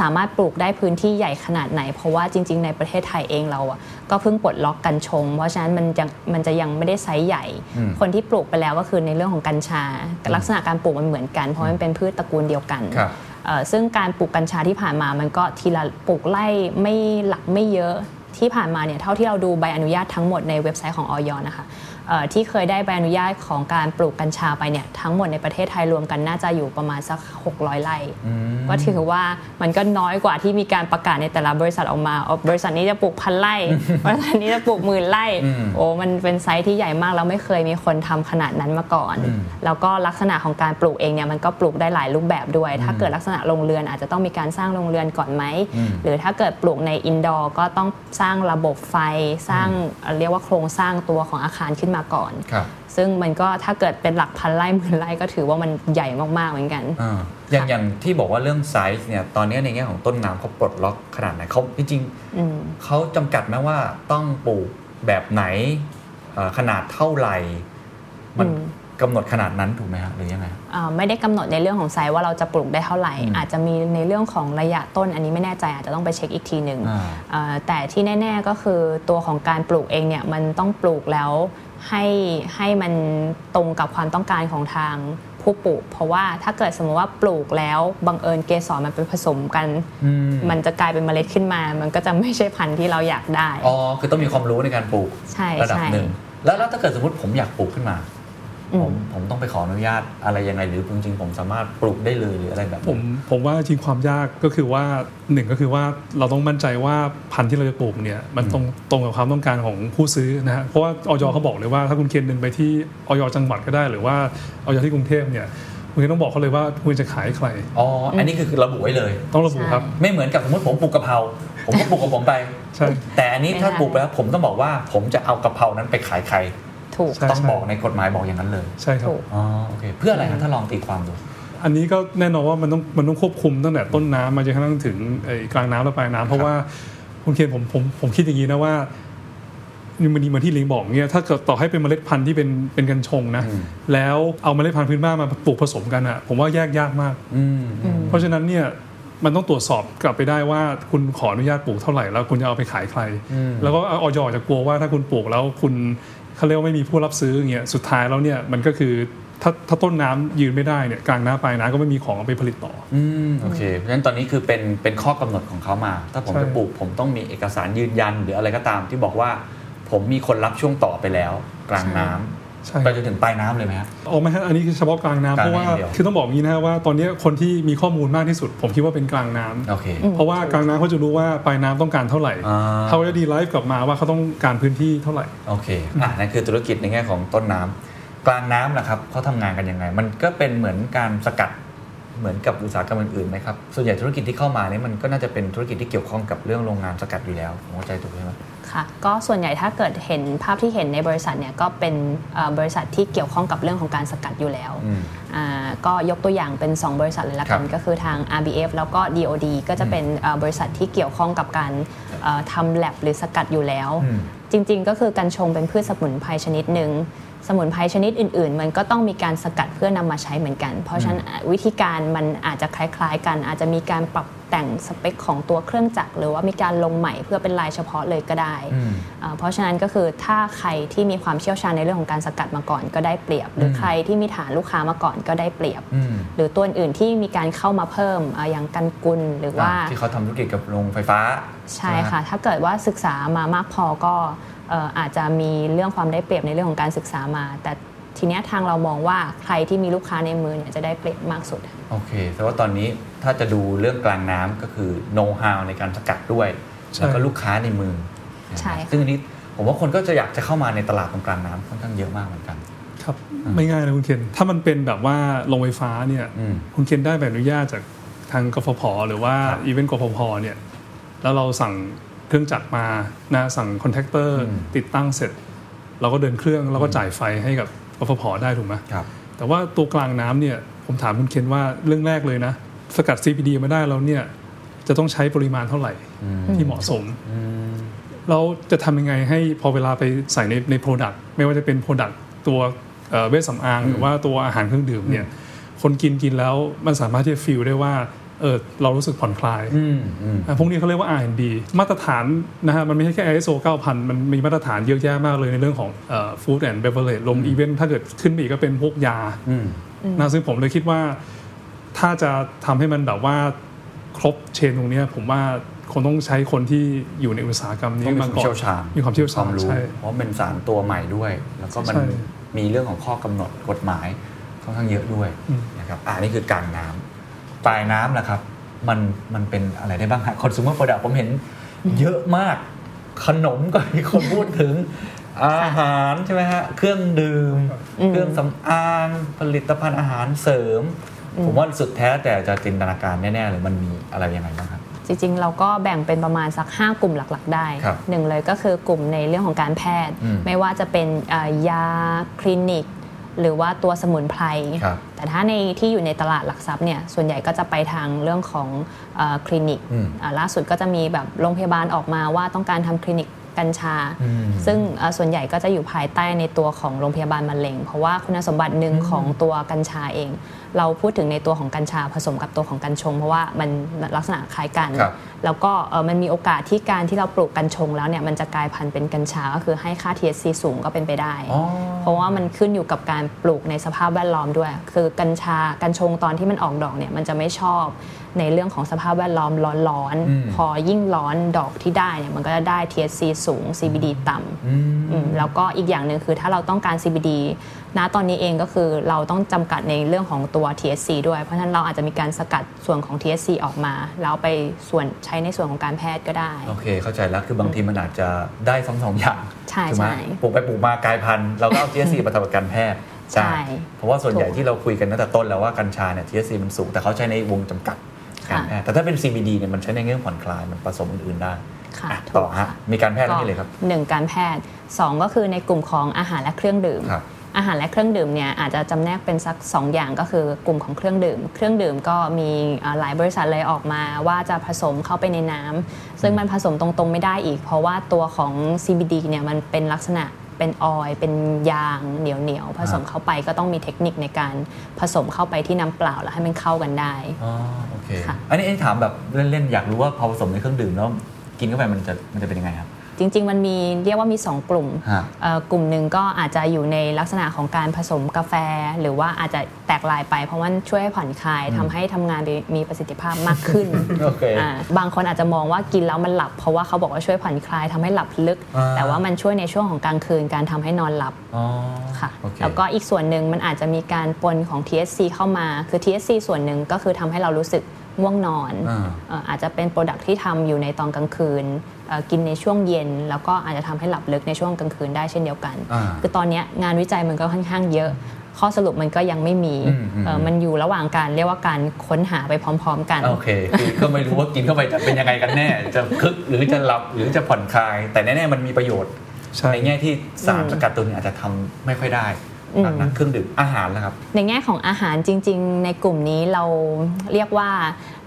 สามารถปลูกได้พื้นที่ใหญ่ขนาดไหน เพราะว่าจริง ๆ ในประเทศไทยเองเราอะก็เพิ่งปลดล็อกกัญชง เพราะฉะนั้นมันจะมันจะยังไม่ได้ไซส์ใหญ่ คนที่ปลูกไปแล้วก็คือในเรื่องของกัญชา ลักษณะการปลูกมันเหมือนกัน เพราะมันเป็นพืชตระกูลเดียวกัน
ครับ
เอ่อ ซึ่งการปลูกกัญชาที่ผ่านมามันก็ทีละปลูกไล่ไม่หลักไม่เยอะที่ผ่านมาเนี่ยเท่าที่เราดูใบอนุญาตทั้งหมดในเว็บไซต์ของอยนะคะ ที่เคยได้ใบอนุญาตของการปลูกกัญชาไปเนี่ยทั้งหมดในประเทศไทยรวมกันน่าจะอยู่ประมาณสัก 600ไร่ก็ถือว่ามันก็น้อยกว่าที่มีการประกาศในแต่ละบริษัทออกมาอ๋อบริษัทนี้จะปลูกพันไร่บริษัทนี้จะปลูกหมื่นไร่โอ้มันเป็นไซส์ที่ใหญ่มากแล้วไม่เคยมีคนทำขนาดนั้นมาก่อน แล้วก็ลักษณะของการปลูกเองเนี่ยมันก็ปลูกได้หลายรูปแบบด้วย ถ้าเกิดลักษณะโรงเรือนอาจจะต้องมีการสร้างโรงเรือนก่อนไหมหรือถ้าเกิดปลูกใน indoor ก็ต้องสร้างระบบไฟสร้างเอ่อเรียกว่าโครงสร้างตัวของอาคารขึ้นมาก่อน
ครับ
ซึ่งมันก็ถ้าเกิดเป็นหลักพันไร่หมื่นไร่ก็ถือว่ามันใหญ่มากๆเหมือนกัน
อ่าอย่างอย่างที่บอกว่าเรื่องไซส์เนี่ยตอนนี้ในแง่ของต้นน้ำเขาปลดล็อกขนาดไหนเขาจริง
อืม
ๆเขาจำกัดไหมว่าต้องปลูกแบบไหนเอ่อขนาดเท่าไหร่ มัน
อืม
กำหนดขนาดนั้นถูกไหมฮะหรือยังไง
อ่าไม่ได้กำหนดในเรื่องของไซส์ว่าเราจะปลูกได้เท่าไหร่ อาจจะมีในเรื่องของระยะต้นอันนี้ไม่แน่ใจอาจจะต้องไปเช็คอีกทีหนึ่ง
อ่า
อ่าแต่ที่แน่ ๆก็คือตัวของการปลูกเองเนี่ยมันต้องปลูกแล้ว ให้ให้มันตรงกับความต้องการของทางผู้ปลูก เพราะว่าถ้าเกิดสมมติว่าปลูกแล้วบังเอิญเกสรมันไปผสมกัน มันจะกลายเป็นเมล็ดขึ้นมา มันก็จะไม่ใช่พันธุ์ที่เราอยากได้
อ๋อ คือต้องมีความรู้ในการปลูก
ใช่
ระดับ
ใช่
หนึ่งแล้วแล้วถ้าเกิดสมมติผมอยากปลูกขึ้นมา
อืม
ผมผมต้องไปขออนุญาตอะไรยังไงหรือจริงๆผมสามารถปลูกได้เลยหรืออะไรแบบนั้น
ผมผมว่าจริงความยากก็คือว่าหนึ่งก็คือว่าเราต้องมั่นใจว่าพันธุ์ที่เราจะปลูกเนี่ยมันตรงตรงกับความต้องการของผู้ซื้อนะฮะเพราะว่าออยเขาบอกเลยว่าถ้าคุณเคนเดินไปที่ออยจังหวัดก็ได้ หรือว่าออยที่กรุงเทพเนี่ยคุณต้องบอกเขาเลยว่าคุณจะขายให้ใคร
อ๋อ อันนี้คือคือระบุไว้เลย
ต้องระบุครับ
ไม่เหมือนกับสมมติผมปลูกกะเพรา ผมก็ปลูกของผมไป
ใช่
แต่อันนี้
ไม่
ถ้า
ได้
ปลูกไปแล้วผมต้องบอกว่าผมจะเอากะเพรานั้นไปขายใคร
ถูก
ใช่
ต้องบอกในกฎหมายบอกอย่างนั้นเลย
ใช่ครับ
ถูก
อ๋อโอเคเพื่ออะไรครับถ้าลองตีความดู
อันนี้ก็แน่นอนว่ามันต้องมันต้องควบคุมตั้งแต่ต้นน้ำมาจนกระทั่งถึงไอ้กลางน้ำและปลายน้ำเพราะว่าคุณเคนผมผมผมคิดอย่างนี้นะว่ามันดีเหมือนที่ลิงบอกเนี่ยถ้าเกิดต่อให้เป็นเมล็ดพันธุ์ที่เป็นเป็นกัญชงนะ
อืม
แล้วเอาเมล็ดพันธุ์พื้นบ้านมาปลูกผสมกันอะผมว่าแยกยากมาก
อืม
เพราะฉะนั้นเนี่ยมันต้องตรวจสอบกลับไปได้ว่าคุณขออนุญาตปลูกเท่าไหร่แล้วคุณจะเอาไปขายใคร แล้วก็ออยจะกลัวว่าถ้าคุณปลูกแล้วคุณ เขาเรียกว่าไม่มีผู้รับซื้ออย่างเงี้ยสุดท้ายแล้วเนี่ยมันก็คือถ้าถ้าต้นน้ำยืนไม่ได้เนี่ยกลางน้ำปลายน้ำก็ไม่มีของเอาไปผลิตต่อ
อืมโอเคเพราะฉะนั้นตอนนี้คือเป็นเป็นข้อกำหนดของเขามา ถ้าผม
ใช่
จะปลูกผมต้องมีเอกสารยืนยันหรืออะไรก็ตามที่บอกว่า ผมมีคนรับช่วงต่อไปแล้ว กลางน้ำ
ใช่
ไปจนถึงปลายน้ำเลยไหมฮะ
ออกไหมฮะอันนี้คือเฉพาะกลางน้ำ
กลาง
เพราะว่า
น้ำเดียว
คือต้องบอกอย่างนี้นะฮะว่าตอนนี้คนที่มีข้อมูลมากที่สุด ผมคิดว่าเป็นกลางน้ำ
โอเค
เพราะว่ากลางน้ำเขาจะรู้ว่าปลายน้ำต้องการเท่าไหร่
อ่า
เขาจะดีไลฟ์กลับมาว่าเขาต้องการพื้นที่เท่าไหร่
โอเคอะนั่นคือธุรกิจในแง่ของต้นน้ำกลางน้ำนะครับเขาทำงานกันยังไง มันก็เป็นเหมือนการสกัดเหมือนกับอุตสาหกรรมอื่นๆไหมครับส่วนใหญ่ธุรกิจที่เข้ามาเนี่ยมันก็น่าจะเป็นธุรกิจที่เกี่ยวข้องกับเรื่องโรงงานสกัดอยู่แล้วผมเข้าใจถูกใช่ไหม
ค่ะก็ส่วนใหญ่ถ้าเกิดเห็นภาพที่เห็นในบริษัทเนี่ยก็เป็นเอ่อบริษัทที่เกี่ยวข้องกับเรื่องของการสกัดอยู่แล้ว
อืม
อ่าก็ยกตัวอย่างเป็น 2 บริษัทเลยละกัน
ครับ
ก็คือทาง RBF แล้วก็ DOD ก็จะเป็นเอ่อบริษัทที่เกี่ยวข้องกับการเอ่อทำแลบหรือสกัดอยู่แล้ว
อืม
จริง ๆ ก็คือกัญชงเป็นพืชสมุนไพรชนิดหนึ่งสมุนไพรชนิดอื่น ๆ มันก็ต้องมีการสกัดเพื่อนำมาใช้เหมือนกัน เพราะฉะนั้นวิธีการมันอาจจะคล้าย ๆ กัน อาจจะมีการปรับ แต่งสเปคของตัวเครื่องจักร หรือว่ามีการลงใหม่เพื่อเป็นลายเฉพาะเลยก็ได้
อืม
อ่าเพราะฉะนั้นก็คือถ้าใครที่มีความเชี่ยวชาญในเรื่องของการสกัดมาก่อนก็ได้เปรียบ หรือใครที่มีฐานลูกค้ามาก่อนก็ได้เปรียบ
อืม
หรือตัวอื่นๆที่มีการเข้ามาเพิ่มอ่าอย่างกันกุลหรือว่า
อะที่เขาทำธุรกิจกับโรงไฟฟ้า
ใช่
ไหม
ค่ะ ถ้าเกิดว่าศึกษามามากพอก็เอ่ออาจจะมีเรื่องความได้เปรียบในเรื่องของการศึกษามา แต่ ทีเนี้ยทางเรามองว่าใครที่มีลูกค้าในมือเนี่ยจะได้เปรียบมากสุด
โอเคแต่ว่าตอนนี้ถ้าจะดูเรื่องกลางน้ำก็คือโน้ตฮาวในการสกัดด้วย
ใช่
แล้วก็ลูกค้าในมือ
ใช่ค่ะ
ซึ่งอันนี้ผมว่าคนก็จะอยากจะเข้ามาในตลาดตรงกลางน้ำค่อนข้างเยอะมากเหมือนกัน
ครับ ไม่ง่ายนะคุณเคนถ้ามันเป็นแบบว่าโรงไฟฟ้าเนี่ย
อืม
คุณเคนได้ใบอนุญาตจากทางกฟผหรือว่า
ครับ
อีเวนต์กฟผเนี่ยแล้วเราสั่งเครื่องจักรมานะสั่ง contractor
อืม
ติดตั้งเสร็จ เราก็เดินเครื่องแล้วก็จ่ายไฟให้กับ กฟผได้ถูกไหม
ครับ
แต่ว่าตัวกลางน้ำเนี่ยผมถามคุณเคนว่าเรื่องแรกเลยนะ สกัด CBD มาได้แล้วเนี่ยจะต้องใช้ปริมาณเท่าไหร่ที่เหมาะสม เราจะทำยังไงให้พอเวลาไปใส่ในใน Product ไม่ว่าจะเป็น Product ตัวเอ่อเวชสำอาง หรือว่าตัวอาหารเครื่องดื่มเนี่ยคนกินกินแล้วมันสามารถที่จะฟีลได้ว่า เออเรารู้สึกผ่อนคลาย
อืมอืม
อะพวกนี้เขาเรียกว่า R&D มาตรฐานนะฮะมันไม่ใช่แค่ ISO 9000 มันมีมาตรฐานเยอะแยะมากเลยในเรื่องของเอ่อ food and beverage ลงอีเวนต์ถ้าเกิดขึ้นไปอีกก็เป็นพวกยา
อืม
นะซึ่งผมเลยคิดว่าถ้าจะทำให้มันแบบว่าครบเชนตรงเนี้ยผมว่าคงต้องใช้คนที่อยู่ในอุตสาหกรรมนี้
ต้องมี
มา
ความ
ก่อน
เชี่ยวชาญ
มีความเชี่ยวชาญ
รู้
ใช่
เพราะเป็นสารตัวใหม่ด้วย แล้วก็มัน
ใช่
มีเรื่องของข้อกำหนดกฎหมายค่อนข้างเยอะด้วย
อืม
นะครับอ่านี่คือกลางน้ำ ปลายน้ำนะครับ มันมันเป็นอะไรได้บ้างฮะคอน sumer product ผมเห็นเยอะมากขนมก็มีคนพูดถึง อาหารใช่ไหมฮะ เครื่องดื่ม
อืม
เครื่องสำอางผลิตภัณฑ์อาหารเสริม ผมว่าสุดแท้แต่จะจินตนาการแน่ๆเลยมันมีอะไรยังไงบ้างครับ
จริงๆ เราก็แบ่งเป็นประมาณสัก 5 กลุ่มหลักๆ ได้
ครับ
หนึ่งเลยก็คือกลุ่มในเรื่องของการแพทย์
อืม
ไม่ว่าจะเป็นเอ่อยาคลินิก หรือว่าตัวสมุนไพร
ครับ
แต่ถ้าในที่อยู่ในตลาดหลักทรัพย์เนี่ยส่วนใหญ่ก็จะไปทางเรื่องของเออคลินิก
อืม
อ่าล่าสุดก็จะมีแบบโรงพยาบาลออกมาว่าต้องการทำคลินิก กัญชา
อืม
ซึ่งเอ่อส่วนใหญ่ก็จะอยู่ภายใต้ในตัวของโรงพยาบาลมะเร็ง เพราะว่าคุณสมบัติหนึ่งของตัวกัญชาเอง เราพูดถึงในตัวของกัญชาผสมกับตัวของกัญชง เพราะว่ามันลักษณะคล้ายกัน
ครับ
แล้วก็เอ่อมันมีโอกาสที่การที่เราปลูกกัญชงแล้วเนี่ยมันจะกลายพันธุ์เป็นกัญชาก็คือให้ค่า THC สูงก็เป็นไปได้
อ๋อ
เพราะว่ามันขึ้นอยู่กับการปลูกในสภาพแวดล้อมด้วย คือกัญชากัญชงตอนที่มันออกดอกเนี่ยมันจะไม่ชอบ ในเรื่องของสภาพแวดล้อมร้อน
อืม
ๆพอยิ่งร้อนดอกที่ได้เนี่ยมันก็จะได้ THC สูง CBD ต่ำ
อืม
อืมแล้วก็อีกอย่างหนึ่งคือถ้าเราต้องการ CBD ณตอนนี้เองก็คือเราต้องจำกัดในเรื่องของตัว THC ด้วยเพราะฉะนั้นเราอาจจะมีการสกัดส่วนของ THC ออกมาแล้วไปส่วนใช้ในส่วนของการแพทย์ก็ได้
โอเค เข้าใจแล้วคือบางทีมันอาจจะได้ทั้งสองอย่าง
ใช่
ถูกไหม
ใช่
ปลูกไปปลูกมากลายพันธุ์เราก็เอา THC มาทำกับการแพทย์
ใช่
ได้เพราะว่าส่วนใหญ่
ถูก
ที่เราคุยกันตั้งแต่ต้นแล้วว่ากัญชาเนี่ย THC มันสูงแต่เขาใช้ในวงจำกัด การแพทย์แต่ถ้าเป็น CBD เนี่ยมันใช้ในเรื่องผ่อนคลายมันผสมอื่นๆได้
ค่ะ
อะ
ถูก
ต่อฮะ
ค่ะ
มีการแพทย์แล้วนี่เลยครับ
หนึ่งการแพทย์สองก็คือในกลุ่มของอาหารและเครื่องดื่ม
ครับ
อาหารและเครื่องดื่มเนี่ยอาจจะจำแนกเป็นสัก 2 อย่างก็คือกลุ่มของเครื่องดื่ม เครื่องดื่มก็มีเอ่อหลายบริษัทเลยออกมาว่าจะผสมเข้าไปในน้ำซึ่งมันผสมตรงๆไม่ได้อีก เพราะว่าตัวของ CBD เนี่ยมันเป็นลักษณะ เป็นออยล์เป็นยางเหนียวเหนียวๆผสมเข้าไปก็ต้องมีเทคนิคในการผสมเข้าไปที่น้ำเปล่าแล้วให้มันเข้ากันได้
อ๋อโอเค
ค่ะ
อันนี้อันนี้ถามแบบเล่นๆอยากรู้ว่าพอผสมในเครื่องดื่มแล้วกินเข้าไปมันจะมันจะเป็นยังไงครับ
จริง ๆ มันมีเรียกว่ามี 2 กลุ่ม
ฮะ
เอ่อกลุ่มหนึ่งก็อาจจะอยู่ในลักษณะของการผสมกาแฟ หรือว่าอาจจะแตกลายไป เพราะว่าช่วยให้ผ่อนคลายทำให้ทำงานได้มีประสิทธิภาพมากขึ้น
โอเค
อ่าบางคนอาจจะมองว่ากินแล้วมันหลับ เพราะว่าเขาบอกว่าช่วยผ่อนคลายทำให้หลับลึก
อ่า
แต่ว่ามันช่วยในช่วงของกลางคืนการทำให้นอนหลับ
อ๋อ
ค่ะ
โอเค
แล้วก็อีกส่วนหนึ่งมันอาจจะมีการปนของ THC เข้ามาคือ THC ส่วนหนึ่งก็คือทำให้เรารู้สึก ง่วงนอน
อ่า
เอ่ออาจจะเป็นโปรดักที่ทำอยู่ในตอนกลางคืนเอ่อกินในช่วงเย็น แล้วก็อาจจะทำให้หลับลึกในช่วงกลางคืนได้เช่นเดียวกัน
อ่า
คือตอนเนี้ยงานวิจัยมันก็ค่อนข้างเยอะ ข้อสรุปมันก็ยังไม่มี
อืมอืม
เอ่อมันอยู่ระหว่างการเรียกว่าการค้นหาไปพร้อม ๆ กัน
โอเคคือก็ไม่รู้ว่ากินเข้าไปจะเป็นยังไงกันแน่ จะคึกหรือจะหลับหรือจะผ่อนคลาย แต่แน่ๆมันมีประโยชน์
ใช่
ในแง่ที่สาร
อืม
สกัดตัวนี้อาจจะทำไม่ค่อยได้
อืม
หนักๆเครื่องดื่มอาหารแล้วครับ
ในแง่ของอาหารจริง ๆ ในกลุ่มนี้เราเรียกว่า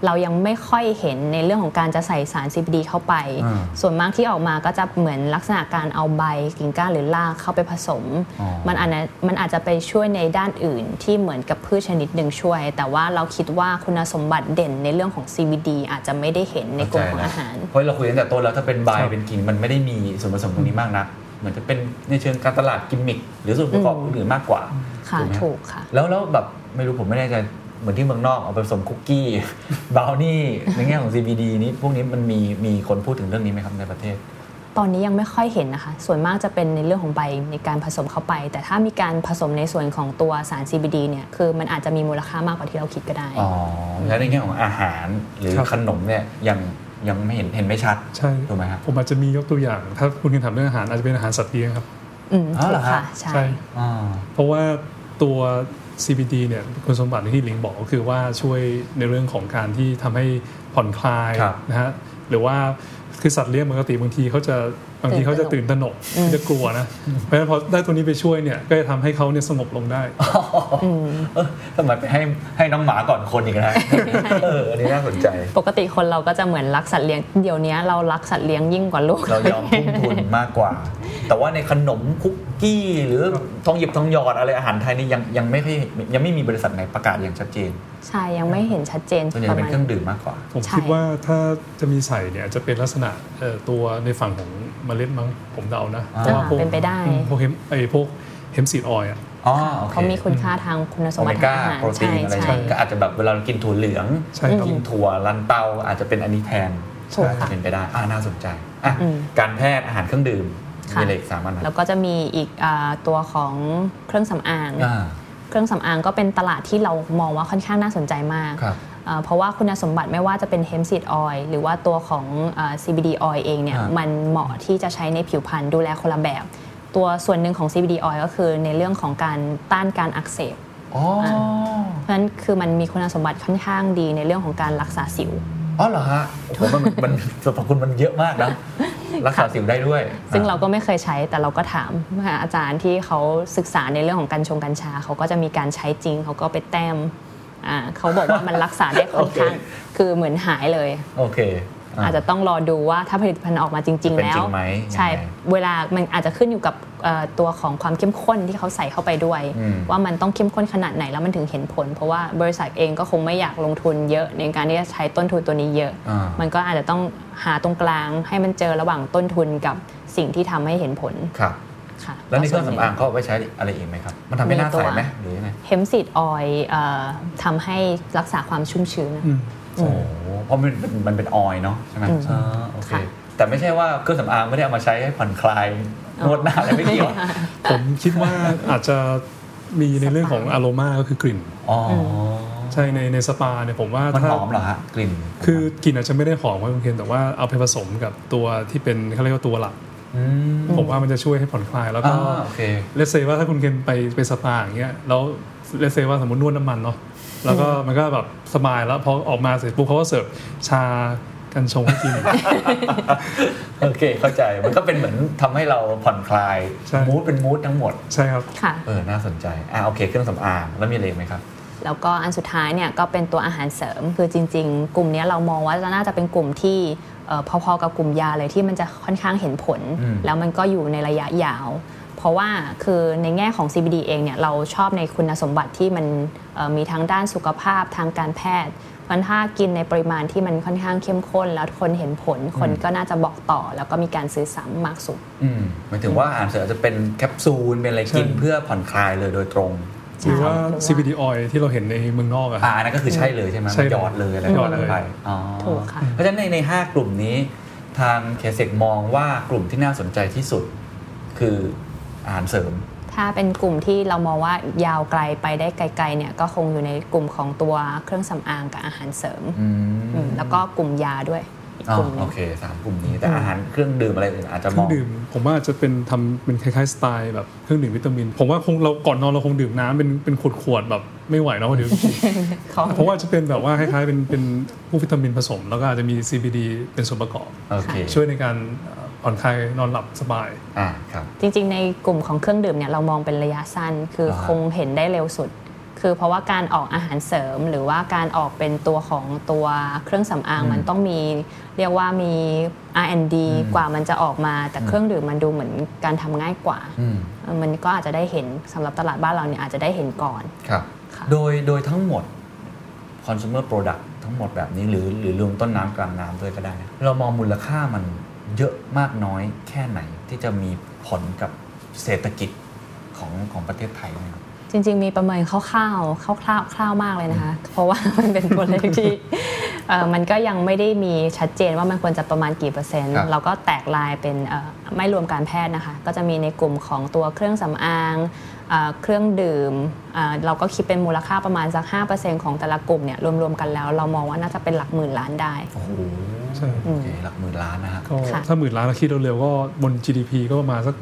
เรายังไม่ค่อยเห็นในเรื่องของการจะใส่สาร CBD เข้าไป
อ่า
ส่วนมากที่ออกมาก็จะเหมือนลักษณะการเอาใบกิ่งก้านหรือรากเข้าไปผสม
อ๋อ
มันอาจจะมันอาจจะไปช่วยในด้านอื่นที่เหมือนกับพืชชนิดหนึ่งช่วย แต่ว่าเราคิดว่าคุณสมบัติเด่นในเรื่องของ CBD อาจจะไม่ได้เห็นในกลุ่มของอาหาร
เพราะเราคุยตั้งแต่ต้นแล้วถ้าเป็นใบ
ครับ
เป็นกิ่งมันไม่ได้มีส่วนผสมตรงนี้มากนัก เหมือนจะเป็นในเชิงการตลาดกิมมิคหรือส่วนประกอบ
อืม
อื่นๆมากกว่า
ค่ะ
ถูกไหม
ถูกค่ะ
แล้วแล้วแบบไม่รู้ผมไม่แน่ใจเหมือนที่เมืองนอกเอาไปผสมคุกกี้บราวนี่ในแง่ของ CBD นี้พวกนี้มันมีมีคนพูดถึงเรื่องนี้ไหมครับในประเทศ
ตอนนี้ยังไม่ค่อยเห็นนะคะ ส่วนมากจะเป็นในเรื่องของใบในการผสมเข้าไป แต่ถ้ามีการผสมในส่วนของตัวสาร CBD เนี่ยคือมันอาจจะมีมูลค่ามากกว่าที่เราคิดก็ได้
อ๋อแล้วในแง่ของอาหารหรือ
ครับ
ขนมเนี่ยยัง ยังไม่เห็นเห็นไม่ชัด
ใช่
ถูกไหมครับ
ผมอาจจะมียกตัวอย่าง ถ้าคุณเคนถามเรื่องอาหารอาจจะเป็นอาหารสัตว์เลี้ยงครับ
อืม
อ๋อ
ถู
เหรอกฮะ
ค่ะใช่
ใช่
อ่า
เพราะว่าตัว CBD เนี่ยคุณสมบัติที่ลิงบอกก็คือว่าช่วยในเรื่องของการที่ทำให้ผ่อนคลาย
ครับ
นะฮะหรือว่าคือสัตว์เลี้ยงปกติบางทีเขาจะ บางทีเขาจะตื่นตระหนกเขาจะกลัวนะเพราะฉะนั้นพอได้ตัวนี้ไปช่วยเนี่ยก็จะทำให้เขาเนี่ยสงบลงได้
เออทำไมไปให้ให้น้องหมาก่อนคนอีกนะเอออันนี้น่าสนใจ
ปกติคนเราก็จะเหมือนรักสัตว์เลี้ยงเดี๋ยวนี้เรารักสัตว์เลี้ยงยิ่งกว่าลูก
เรายอมทุ่มทุนมากกว่า แต่ว่าในขนมคุกกี้ หรือทองหยิบทองหยอดอะไรอาหารไทยนี่ยังยังไม่ค่อยยังไม่มีบริษัทไหนประกาศอย่างชัดเจน
ใช่ยังไม่เห็นชัดเจน
ส่วนใหญ่
ประ
เป็น
มาณ
เครื่องดื่มมากกว่า
ผม
ใช่
คิดว่าถ้าจะมีใส่เนี่ยจะเป็นลักษณะเอ่อตัวในฝั่งของเมล็ดมั้งผมเดานะ
อ่า
เพราะว่าพวก
เป็นไปได้
อืมพวกเฮมไอพวกhemp seed oil อะ
อ๋อโอเค
เขามีคุณค่าทางคุณสมบัติทา
ก้าง
อาหาร
โอเมก้าโปรตีนอะไร
ใช่ใช่
ก็อาจจะแบบเวลาเรากินถั่วเหลือง
ใช่ครับ
กินถั่วลันเตาอาจจะเป็นอันนี้แทน
ถูกค่ะ
เป็นไปได้อ่าน่าสนใจอะ
อืม
การแพทย์อาหารเครื่องดื่ม
ค่ะ
มีอะไรอีกสามอันนะ
แล้วก็จะมีอีกอาตัวของเครื่องสำอาง
อ่า
เครื่องสำอางก็เป็นตลาดที่เรามองว่าค่อนข้างน่าสนใจมาก
ครับ
เอ่อเพราะว่าคุณสมบัติไม่ว่าจะเป็น hemp seed oil หรือว่าตัวของเอ่อ CBD oil เองเนี่ย
อ่ามั
มันเหมาะที่จะใช้ในผิวพรรณดูแลคนละแบบ ตัวส่วนหนึ่งของ CBD oil ก็คือในเรื่องของการต้านการอักเสบ
อ๋อ
เพราะฉะนั้นคือมันมีคุณสมบัติค่อนข้างดีในเรื่องของการรักษาสิว
อ๋อเหรอฮะโอ้โหมันมันสรรพคุณมันเยอะมากนะรักษาสิวได้ด้วย
ซึ่งเราก็ไม่เคยใช้แต่เราก็ถามอาจารย์ที่เขาศึกษาในเรื่องของกัญชงกัญชาเขาก็จะมีการใช้จริงเขาก็ไปแต้ม อ่าเขาบอกว่ามันรักษาได้ค่อนข้าง
โอเค
คือเหมือนหายเลย
โอเค
อาจจะต้องรอดูว่าถ้าผลิตภัณฑ์ออกมาจริง
จะ
ๆ
เป็น
แล้
จริ
ว
งไหม
ใช่
ยังไง
เวลามันอาจจะขึ้นอยู่กับเอ่อตัวของความเข้มข้นที่เขาใส่เข้าไปด้วย
อืม
ว่ามันต้องเข้มข้นขนาดไหนแล้วมันถึงเห็นผล เพราะว่าบริษัทเองก็คงไม่อยากลงทุนเยอะในการที่จะใช้ต้นทุนตัวนี้เยอะ
อ่า
มันก็อาจจะต้องหาตรงกลางให้มันเจอระหว่างต้นทุนกับสิ่งที่ทำให้เห็นผล
ครับ
ค่ะ
แล้วในเครื่องสำอางเขาเอาไว้ใช้อะไรอีกไหมครับ มันทำให้หน้าใสไหมหรือยังไง
เฮมซีดออยทำให้รักษาความชุ่มชื้น
อืม
โอ้โหเพราะมันเป็นมันเป็นออยล์เนาะใช่ไหม
อืม
อ่าโอเค
ค่ะ
แต่ไม่ใช่ว่าเครื่องสำอางไม่ได้เอามาใช้ให้ผ่อนคลายนวดหน้าอะไรไม่เกี่ยว
ผมคิดว่าอาจจะมีในเรื่องของอโรมาก็คือกลิ่น
อ๋อ
ใช่ในในสปาเนี่ยผมว่า
มัน
ถ้า
หอมเหรอฮะกลิ่น
คือกลิ่นอาจจะไม่ได้หอมครับคุณเคนแต่ว่าเอาไปผสมกับตัวที่เป็นเขาเรียกว่าตัวหลัก
อืม
ผมว่ามันจะช่วยให้ผ่อนคลายแล้วก็
อ่าโอเค
let's say ว่าถ้าคุณเคนไปไปสปาอย่างเงี้ยแล้ว let's say ว่าสมมตินวดน้ำมันเนาะแล้วก็มันก็แบบสบายแล้วพอออกมาเสร็จปุ๊บเขาก็เสิร์ฟชากัญชงให้กิน
โอเคเข้าใจมันก็เป็นเหมือนทำให้เราผ่อนคลาย
ใช่
mood เป็น mood ทั้งหมด
ใช่ครับ
ค่ะ
เออน่าสนใจอ่าโอเค เครื่องสำอางแล้วมีอะไรอีกไหมครับ
แล้วก็อันสุดท้ายเนี่ยก็เป็นตัวอาหารเสริมคือจริง ๆ กลุ่มเนี้ยเรามองว่าน่าจะเป็นกลุ่มที่เอ่อ พอๆกับกลุ่มยาเลยที่มันจะค่อนข้างเห็นผล
อืม
แล้วมันก็อยู่ในระยะยาว เพราะว่าคือในแง่ของ CBD เองเนี่ยเราชอบในคุณสมบัติที่มันเอ่อมีทั้งด้านสุขภาพทางการแพทย์เพราะฉะนั้นถ้ากินในปริมาณที่มันค่อนข้างเข้มข้น แล้วคนเห็นผลคนก็น่าจะบอกต่อ แล้วก็มีการซื้อซ้ำมากสุด
อืมหมายถึงว่าอาหารเสริมอาจจะเป็นแคปซูลเป็นอะไรกิน
ใช่
เพื่อผ่อนคลายเลยโดยตรง
หรือว่า
ใช่หรือว่า
CBD oil ที่เราเห็นในเมืองนอกอะ
อ่าอันนั้นก็คือใช่เลยใช่ไหม
ใช่เลย
หยอดเลยอะไร
หยอดเลย
ไปอ๋อ
ถูกค่ะ
เพราะฉะนั้นในในห้ากลุ่มนี้ทางเคเซกมองว่ากลุ่มที่น่าสนใจที่สุดคืออาหารเสริม
ถ้าเป็นกลุ่มที่เรามองว่ายาวไกลไปได้ไกลๆเนี่ยก็คงอยู่ในกลุ่มของตัวเครื่องสำอางกับอาหารเสริม
อืม
อืมแล้วก็กลุ่มยาด้วย อีก
อ๋อก
ลุ่มหนึ
โองเคสามกลุ่มนี้แต่อาหารเครื่องดื่มอะไรอื่นอาจจะ
เค
ม
รื่
อ
องงดื่ม ผมว่าจะเป็นทำเป็นคล้ายๆสไตล์แบบเครื่องดื่มวิตามิน ผมว่าคงเราก่อนนอนเราคงดื่มน้ำเป็นเป็นขวดๆแบบไม่ไหวเนาะเดี๋ยว
เขา
เพราะว่าจะเป็นแบบว่าคล้ายๆเป็นเป็นพวกวิตามินผสม แล้วก็อาจจะมี CBD เป็นส่วนประกอบ
โอเค
ช่วยในการเอ่อผ่อนคลายนอนหลับสบาย
อ่าครับ
จริงๆ ในกลุ่มของเครื่องดื่มเนี่ยเรามองเป็นระยะสั้น คือ
อ่าฮะ
คงเห็นได้เร็วสุด คือเพราะว่าการออกอาหารเสริม หรือว่าการออกเป็นตัวของตัวเครื่องสำอางมันต้องมีเรียกว่ามี R&D กว่ามันจะออกมา แต่เครื่องดื่มมันดูเหมือนการทำง่ายกว่า
อืม
เออมันก็อาจจะได้เห็นสำหรับตลาดบ้านเราเนี่ยอาจจะได้เห็นก่อน
ครับ
ค่ะ
โดยโดยทั้งหมด consumer product ทั้งหมดแบบนี้หรือหรือรวมต้นน้ำกลางน้ำด้วยก็ได้นะเรามองมูลค่ามันเยอะมากน้อยแค่ไหนที่จะมีผลกับเศรษฐกิจของของประเทศไทยไหมครับ
จริง ๆ มีประเมินคร่าวๆคร่าวๆคร่าวมากเลยนะคะ เพราะว่ามันเป็นตัวเลขที่เอ่อมันก็ยังไม่ได้มีชัดเจนว่ามันควรจะประมาณกี่เปอร์เซ็นต์
ครับ
เราก็แตกลายเป็นเอ่อไม่รวมการแพทย์นะคะ ก็จะมีในกลุ่มของตัวเครื่องสำอางเอ่อเครื่องดื่มเอ่อเราก็คิดเป็นมูลค่าประมาณสัก 5%ของแต่ละกลุ่มเนี่ยรวมๆกันแล้ว เรามองว่าน่าจะเป็นหลักหมื่นล้านได้
โอ้โห
ใช่
โอเคหลักหมื่นล้านนะฮะ
ก็
ค่ะ
ถ้าหมื่นล้านเราคิดเร็วๆก็บน GDP ก็ประมาณสัก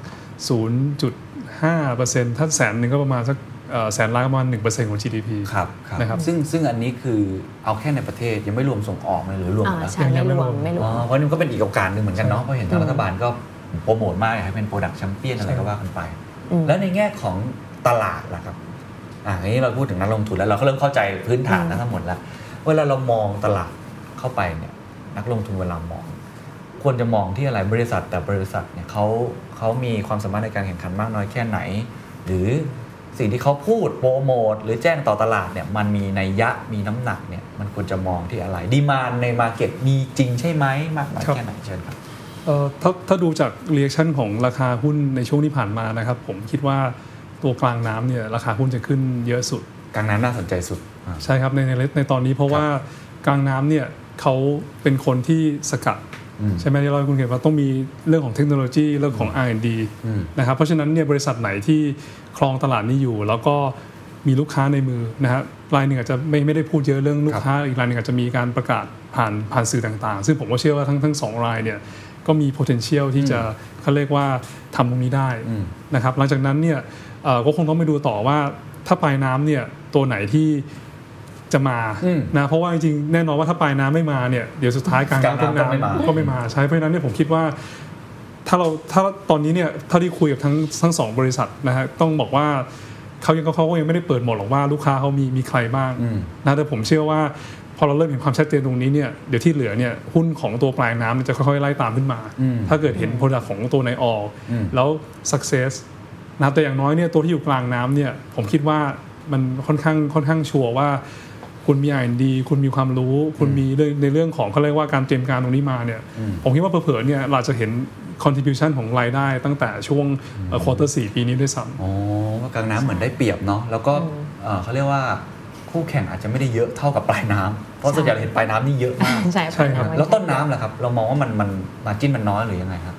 0.5%ถ้าแสนหนึ่งก็ประมาณสักเอ่อ แสนล้านก็ประมาณ1%ของ GDP
ครับครับ
นะครับ
ซึ่งซึ่งอันนี้คือเอาแค่ในประเทศยังไม่รวมส่งออกเลยหรือรวมหม
อ่า
ดแล้ว
ใช่ไม่รวมไม่รว
อ๋
ม
อเพราะนี่มันก็เป็นอีกโอกาสหนึ่งเหมือนกันเนาะเพราะเห็นทางรัฐบาลก็โปรโมทมากอยากให้เป็น product champion อะไรก็ว่ากันไป
อืม
แล้วในแง่ของตลาดล่ะครับอ่าทีนี้เราพูดถึงนักลงทุนแล้วเราก็เริ่มเข้าใจพื้นฐานทั้งหมดแล้วเวลาเรามองตลาดเข้าไปเนี่ยนักลงทุนเวลามอง ควรจะมองที่อะไรบริษัทแต่บริษัทเนี่ยเขาเขามีความสามารถในการแข่งขันมากน้อยแค่ไหน หรือ สิ่งที่เขาพูดโปรโมทหรือแจ้งต่อตลาดเนี่ยมันมีนัยยะมีน้ำหนักเนี่ยมันควรจะมองที่อะไร demand ใน market มีจริงใช่ไหมมากน้อย
ครับ
แค่ไหนเชิญครับ
เอ่อถ้าถ้าดูจาก reaction ของราคาหุ้นในช่วงที่ผ่านมานะครับ ผมคิดว่าตัวกลางน้ำเนี่ยราคาหุ้นจะขึ้นเยอะสุด
กลางน้ำน่าสนใจสุดอ่า
ใช่ครับในในในตอนนี้เพราะ
ครับ
ว่ากลางน้ำเนี่ยเขาเป็นคนที่สกัด
อืม
ใช่ไหมที่เราให้คุณเห็นว่าต้องมีเรื่องของเทคโนโลยีเรื่องของ R&D
อืม
นะครับเพราะฉะนั้นเนี่ยบริษัทไหนที่ครองตลาดนี้อยู่ แล้วก็มีลูกค้าในมือนะฮะรายหนึ่งอาจจะไม่ไม่ได้พูดเยอะเรื่องลูกค้า อีกรายหนึ่งอาจจะมีการประกาศผ่านผ่านสื่อต่างๆ ซึ่งผมก็เชื่อว่าทั้งทั้งสองรายเนี่ยก็มี potential ที่จะเขาเรียกว่าทำตรงนี้ได้
อืม
นะครับหลังจากนั้นเนี่ยเอ่อก็คงต้องไปดูต่อว่าถ้าปลายน้ำเนี่ยตัวไหนที่ จะมา
อืม
นะเพราะว่าจริงๆแน่นอนว่าถ้าปลายน้ำไม่มาเนี่ยเดี๋ยวสุดท้ายกลาง
กลาง
น้ำ
น้ำก็ไม่มา
ก็ไม่มาใช่เพราะฉะนั้นเนี่ยผมคิดว่า ถ้าเราถ้าตอนนี้เนี่ยเท่าที่คุยกับทั้งทั้งสองบริษัทนะฮะต้องบอกว่าเขายังเขาก็ยังไม่ได้เปิดหมดหรอกว่าลูกค้าเขามีมีใครบ้าง
อืม
นะแต่ผมเชื่อว่าพอเราเริ่มเห็นความชัดเจนตรงนี้เนี่ยเดี๋ยวที่เหลือเนี่ยหุ้นของตัวปลายน้ำมันจะค่อยๆไล่ตามขึ้นมา
อืม
ถ้าเกิดเห็นผลลัพธ์ของตัวในออก
อืม
แล้ว success นะครับแต่อย่างน้อยเนี่ยตัวที่อยู่กลางน้ำเนี่ยผมคิดว่ามันค่อนข้างค่อนข้างชัวร์ว่า คุณมี R&D คุณมีความรู้ คุณมีเรื่องในเรื่องของเขาเรียกว่าการเตรียมการตรงนี้มาเนี่ย
อืม
ผมคิดว่าเผลอๆเนี่ยเราจะเห็น contribution ของรายได้ตั้งแต่ช่วงควอเตอร์สี่ปีนี้ด้วยซ้ำ
อ๋อว่ากลางน้ำเหมือนได้เปรียบเนาะแล้วก็เอ่อเขาเรียกว่าคู่แข่งอาจจะไม่ได้เยอะเท่ากับปลายน้ำเพราะส่วนใหญ่เราเห็นปลายน้ำนี่เยอะมาก
ใช่
ใช่ครับ
แล้วต้นน้ำล่ะครับ เรามองว่ามันมันมาจิ้นมันน้อยหรือยังไงครับ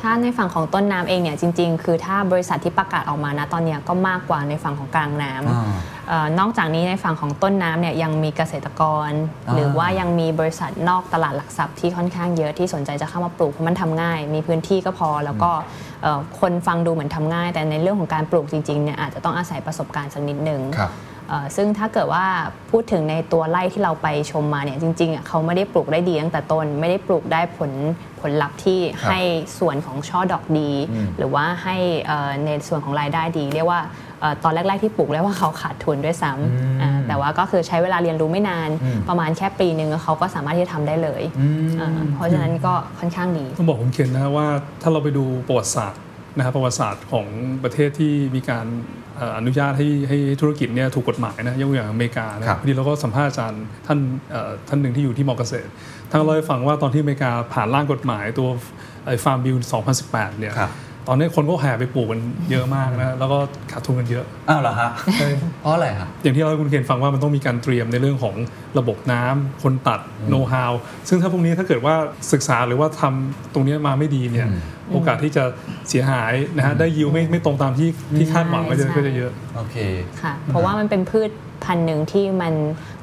ถ้าในฝั่งของต้นน้ำเองเนี่ยจริง ๆ คือถ้าบริษัทที่ประกาศออกมานะตอนเนี้ยก็มากกว่าในฝั่งของกลางน้ำ
อ่า
เอ่อ นอกจากนี้ในฝั่งของต้นน้ำเนี่ยยังมีเกษตรกร
อ่า
หรือว่ายังมีบริษัทนอกตลาดหลักทรัพย์ที่ค่อนข้างเยอะที่สนใจจะเข้ามาปลูกเพราะมันทำง่าย มีพื้นที่ก็พอแล้วก็เอ่อคนฟังดูเหมือนทำง่าย แต่ในเรื่องของการปลูกจริงๆเนี่ยอาจจะต้องอาศัยประสบการณ์สักนิดหนึ่ง
ครับ
เอ่อซึ่งถ้าเกิดว่าพูดถึงในตัวไร่ที่เราไปชมมาเนี่ยจริงๆอะเขาไม่ได้ปลูกได้ดีตั้งแต่ต้น ไม่ได้ปลูกได้ผลผลลัพธ์ที่
ครับ
ให้ส่วนของช่อดอกดี
อืม
หรือว่าให้เอ่อในส่วนของรายได้ดี เรียกว่าเอ่อ ตอนแรก ๆ ที่ปลูกเรียกว่าเขาขาดทุนด้วยซ้ำอ่าแต่ว่าก็คือใช้เวลาเรียนรู้ไม่นาน
อืม
ประมาณแค่ปีหนึ่งเขาก็สามารถที่จะทำได้เลย
อืม
อ่าเพราะฉะนั้นก็ค่อนข้างดี
ต้องบอกคุณเคนนะว่าถ้าเราไปดูประวัติศาสตร์นะครับประวัติศาสตร์ของประเทศที่มีการเอ่ออนุญาตให้ให้ธุรกิจเนี่ยถูกกฎหมายนะยกตัวอย่างอเมริกานะครับพอดีเราก็สัมภาษณ์อาจารย์ท่านเอ่อท่านหนึ่งที่อยู่ที่มอเกษตรท่านก็เล่าให้ฟังว่าตอนที่อเมริกาผ่านร่างกฎหมายตัว Farm Bill 2018 เนี่ย
ครับ
ตอนนี้คนก็แห่ไปปลูกกันเยอะมากนะแล้วก็ขาดทุนกันเยอะ
อ้าวเหรอฮะเพราะอะไรครับ
อย่างที่เราให้คุณเคนฟังว่ามันต้องมีการเตรียมในเรื่องของระบบน้ำคนตัดโน้ตฮาวซึ่งถ้าพวกนี้ถ้าเกิดว่าศึกษาหรือว่าทำตรงนี้มาไม่ดีเนี่ย
อืม
โอกาสที่จะเสียหายนะฮะได้ยิวไม่ไม่ตรงตามที่ที่คาดหวังก็จะ
ใช่
ก็จะเยอะ
โอเค
ค่ะเพราะว่ามันเป็นพืชพันธุ์หนึ่งที่มัน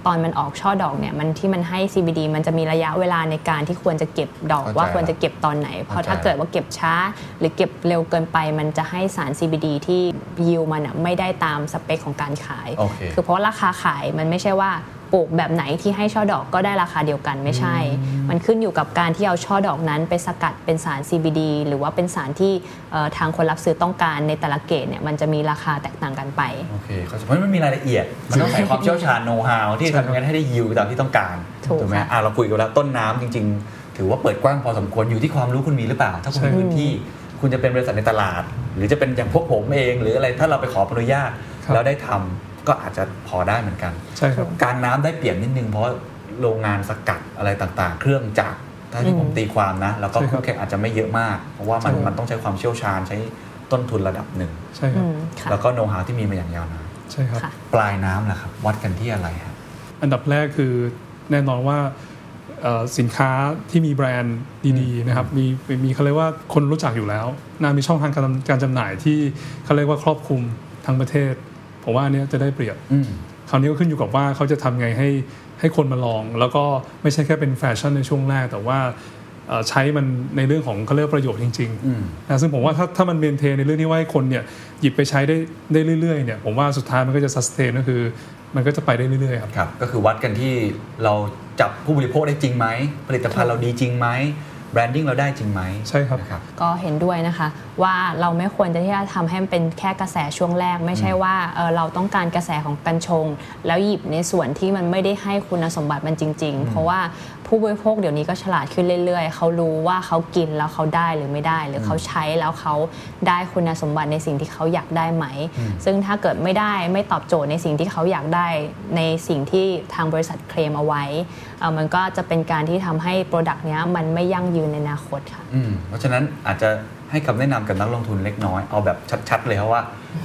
ตอนมันออกช่อดอกเนี่ยมันที่มันให้ CBD มันจะมีระยะเวลาในการที่ควรจะเก็บดอก
เข้าใจ
ว่าควรจะเก็บตอนไหน เพราะถ้า
เข้าใจ
เกิดว่าเก็บช้า หรือเก็บเร็วเกินไป มันจะให้สาร CBD ที่ยิวมันอะไม่ได้ตามสเปคของการขาย
โอเค
คือเพราะราคาขายมันไม่ใช่ว่า ปลูกแบบไหนที่ให้ช่อดอกก็ได้ราคาเดียวกันไม่ใช่ มันขึ้นอยู่กับการที่เอาช่อดอกนั้นไปสกัดเป็นสาร CBD หรือว่าเป็นสารที่เอ่อทางคนรับซื้อต้องการในแต่ละเกรดเนี่ยมันจะมีราคาแตกต่างกันไป
โอเคเขาใจเพราะมันมีรายละเอียด มันต้องใช้ความเชี่ยวชาญโน้ตฮาวที่จะทำยังไงให้ได้ยิวตามที่ต้องการ
ถูก
ไหม
ค่ะ
อะเราคุยกันแล้วต้นน้ำจริง ๆ ถือว่าเปิดกว้างพอสมควรอยู่ที่ความรู้คุณมีหรือเปล่า ถ้าคุณมี
ใช่
พื้นที่คุณจะเป็นบริษัทในตลาด หรือจะเป็นอย่างพวกผมเอง หรืออะไรถ้าเราไปขออนุญาต
ครับ
แล้วได้ทำ ก็อาจจะพอได้เหมือนกัน
ใช่ครับ
การน้ำได้เปรียบนิดนึงเพราะโรงงานสกัดอะไรต่างๆ เครื่องจักรถ้าที่ผมตีความนะ แล้วก็
ใช่ครับ
คู่แข่งอาจจะไม่เยอะมาก เพราะว่ามัน
ใช่
มันต้องใช้ความเชี่ยวชาญใช้ต้นทุนระดับหนึ่ง
ใช่ครั
อื
บ
มค่ะ
แล้วก็โน้ตฮาวที่มีมาอย่างยาวนาน
ใช่ครับ
ค่ะ
ปลายน้ำล่ะครับ วัดกันที่อะไรครับ
อันดับแรกคือแน่นอนว่าเอ่อสินค้าที่มีแบรนด์ดีๆนะครับมีมีเขาเรียกว่าคนรู้จักอยู่แล้วนามีช่องทางการการจำหน่ายที่เขาเรียกว่าครอบคลุมทั้งประเทศ ผมว่าอันเนี้ยจะได้เปรียบ
อืม
คราวนี้ก็ขึ้นอยู่กับว่าเขาจะทำไงให้ให้คนมาลอง แล้วก็ไม่ใช่แค่เป็นแฟชั่นในช่วงแรก แต่ว่าเอ่อใช้มันในเรื่องของเขาเรียกว่าประโยชน์จริง
อืม
ๆนะซึ่งผมว่าถ้าถ้ามันเมนเทนในเรื่องที่ว่าให้คนเนี่ยหยิบไปใช้ได้ได้เรื่อยๆเนี่ยผมว่าสุดท้ายมันก็จะสแตนก็คือ มันก็จะไปได้เรื่อยๆครับ
ครับ ก็คือวัดกันที่เราจับผู้บริโภคได้จริงไหมผลิตภัณฑ์เราดีจริงไหม แบรนดิ้งเราได้จริงไหม
ใช่ครับ
นะครับ
ก็เห็นด้วยนะคะว่าเราไม่ควรจะที่จะทำให้มันเป็นแค่กระแสช่วงแรก ไม่ใช่ว่าเอ่อเราต้องการกระแสของกัญชง แล้วหยิบในส่วนที่มันไม่ได้ให้คุณสมบัติมันจริง ๆ เพราะว่า ผู้บริโภคเดี๋ยวนี้ก็ฉลาดขึ้นเรื่อยๆ เขารู้ว่าเขากินแล้วเขาได้หรือไม่ได้ หรือเขาใช้แล้วเขาได้คุณสมบัติในสิ่งที่เขาอยากได้ไหม ซึ่งถ้าเกิดไม่ได้ไม่ตอบโจทย์ในสิ่งที่เขาอยากได้ในสิ่งที่ทางบริษัทเคลมเอาไว้เอ่อมันก็จะเป็นการที่ทำให้โปรดักต์เนี้ยมันไม่ยั่งยืนในอนาคตค่ะ
อืมเพราะฉะนั้นอาจจะให้คำแนะนำกับนักลงทุนเล็กน้อย เอาแบบชัดๆเลยเพราะว่า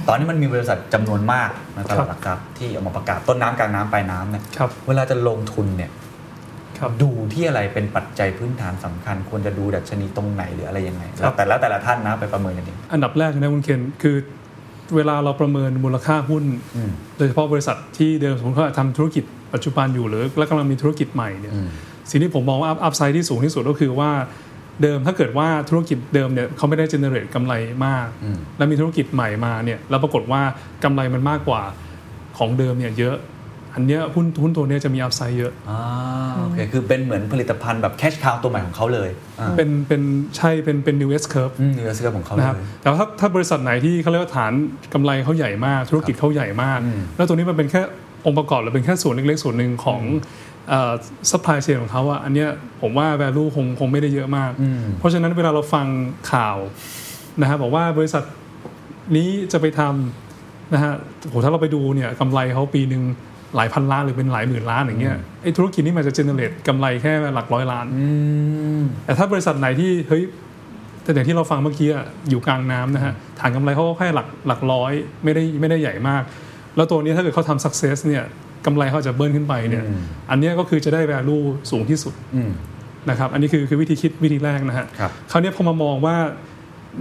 ตอนนี้มันมีบริษัทจำนวนมากในตลาดหลักทรัพย์ที่ออกมาประกาศต้นน้ำกลางน้ำปลายน้ำเนี่ย
ครับ
เวลาจะลงทุนเนี่ย
ครับ
ดูที่อะไรเป็นปัจจัยพื้นฐานสำคัญ ควรจะดูดัชนีตรงไหนหรืออะไรยังไง
ครั
แล้ว
บ
แต่ละแต่ละท่านนะไปประเมินกันเอง
อันดับแรกนะคุณเคนคือเวลาเราประเมินมูลค่าหุ้น
อืม
โดยเฉพาะบริษัทที่เดิมสมมติเขาทำธุรกิจปัจจุบันอยู่หรือและกำลังมีธุรกิจใหม่เนี่ย
อืม
สิ่งที่ผมมองว่า upside ที่สูงที่สุดก็คือว่าเดิมถ้าเกิดว่าธุรกิจเดิมเนี่ยเขาไม่ได้ generate กำไรมาก
อืม
แล้วมีธุรกิจใหม่มาเนี่ยแล้วปรากฏว่ากำไรมันมากกว่าของเดิมเนี่ยเยอะ อันเนี้ยหุ้นหุ้นตัวเนี้ยจะมี upside เยอะ
อ่าโอเคคือเป็นเหมือนผลิตภัณฑ์แบบ cash cow ตัวใหม่ของเขาเลยอ่า
เป็นเป็นใช่เป็นเป็น new S curve
อืม new S ของเขาเลย
นะครับแต่ว่าถ้าถ้าบริษัทไหนที่เขาเรียกว่าฐานกำไรเขาใหญ่มาก ธุรกิจเขาใหญ่มาก
อืม
แล้วตัวนี้มันเป็นแค่องค์ประกอบหรือเป็นแค่ส่วนเล็กๆส่วนหนึ่งของ supply chain ของเขาอะอันเนี้ยผมว่า value คงคงไม่ได้เยอะมาก
อืม
เพราะฉะนั้นเวลาเราฟังข่าวนะฮะบอกว่าบริษัทนี้จะไปทำนะฮะโหถ้าเราไปดูเนี่ยกำไรเขาปีหนึ่ง หลายพันล้านหรือเป็นหลายหมื่นล้านอย่างเงี้ยไอ้ธุรกิจนี้มันจะเจเนเรตกำไรแค่หลักร้อยล้าน
อืม
แต่ถ้าบริษัทไหนที่เฮ้ยแต่อย่างที่เราฟังเมื่อกี้อะอยู่กลางน้ำนะฮะฐานกำไรเขาก็แค่หลักหลักร้อยไม่ได้ไม่ได้ใหญ่มาก แล้วตัวนี้ถ้าเกิดเขาทำ success เนี่ยกำไรเขาจะเบิ้ลขึ้นไปเนี่ย
อืม
อันเนี้ยก็คือจะได้ value สูงที่สุด
อืม
นะครับอันนี้คือคือวิธีคิดวิธีแรกนะฮะ
ครับ
คราวนี้พอมามองว่า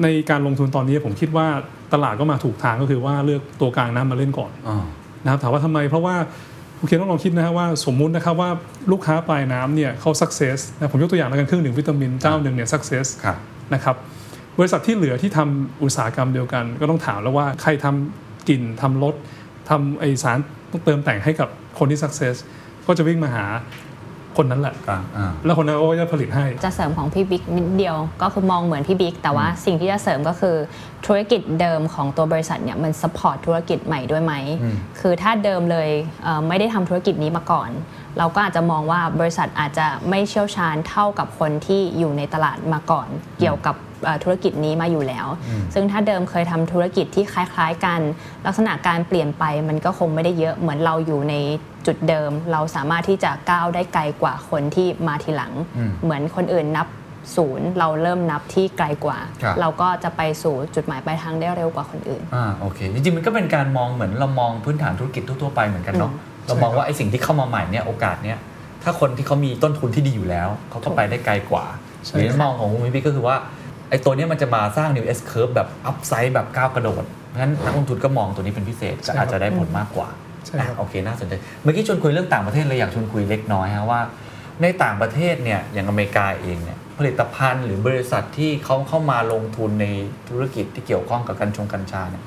ในการลงทุนตอนนี้ผมคิดว่าตลาดก็มาถูกทางก็คือว่าเลือกตัวกลางน้ำมาเล่นก่อน
อ่า
นะครับถามว่าทำไมเพราะว่าคุณเคนต้องลองคิดนะฮะว่าสมมุตินะครับว่าลูกค้าปลายน้ำเนี่ยเขาสักเซสนะผมยกตัวอย่างแล้วกันเครื่องหนึ่งวิตามินเจ้าหนึ่งเนี่ยสั
กเซส
นะครับบริษัทที่เหลือที่ทำอุตสาหกรรมเดียวกัน ก็ต้องถามแล้วว่าใครทำกลิ่นทำรสทำไอสารต้องเติมแต่งให้กับคนที่สักเซสก็จะวิ่งมาหา คนนั้นแหละ
กลางอ่า
แล้วคนนั้นก็จะผลิตให้
จะเสริมของพี่บิ๊กนิดเดียวก็คือมองเหมือนพี่บิ๊กแต่ว่าสิ่งที่จะเสริมก็คือธุรกิจเดิมของตัวบริษัทเนี่ยมันสปอร์ตธุรกิจใหม่ด้วยไหม
อืม
คือถ้าเดิมเลยเอ่อไม่ได้ทำธุรกิจนี้มาก่อน เราก็อาจจะมองว่าบริษัทอาจจะไม่เชี่ยวชาญเท่ากับคนที่อยู่ในตลาดมาก่อน เกี่ยวกับเอ่อ ธุรกิจนี้มาอยู่แล้ว ซึ่งถ้าเดิมเคยทำธุรกิจที่คล้าย ๆ กัน ลักษณะการเปลี่ยนไปมันก็คงไม่ได้เยอะเหมือนเราอยู่ในจุดเดิม เราสามารถที่จะก้าวได้ไกลกว่าคนที่มาทีหลัง
อืม
เหมือนคนอื่นนับศูนย์เราเริ่มนับที่ไกลกว่า
ครับ
เราก็จะไปสู่จุดหมายปลายทางได้เร็วกว่าคนอื่น
อ่าโอเคจริงๆมันก็เป็นการมองเหมือนเรามองพื้นฐานธุรกิจทั่วๆไปเหมือนกันเนาะ
อืม
เรามองว่าไอ้สิ่งที่เข้ามาใหม่เนี่ยโอกาสเนี่ยถ้าคนที่เขามีต้นทุนที่ดีอยู่แล้วเขาก็ไปได้ไกลกว่า
ใช่
หรือมองของคุณวิพี่ก็คือว่า ไอ้ตัวเนี้ยมันจะมาสร้าง new S curve แบบ up side แบบก้าวกระโดดเพราะฉะนั้นนักลงทุนก็มองตัวนี้เป็นพิเศษก็อาจจะได้ผลมากกว่า
ใช่ครับ
อะโอเคน่าสนใจ เมื่อกี้ชวนคุยเรื่องต่างประเทศเลยอยากชวนคุยเล็กน้อยฮะว่า ในต่างประเทศเนี่ยอย่างอเมริกาเองเนี่ยผลิตภัณฑ์หรือบริษัทที่เขาเข้ามาลงทุนในธุรกิจที่เกี่ยวข้องกับกัญชงกัญชาเนี่ย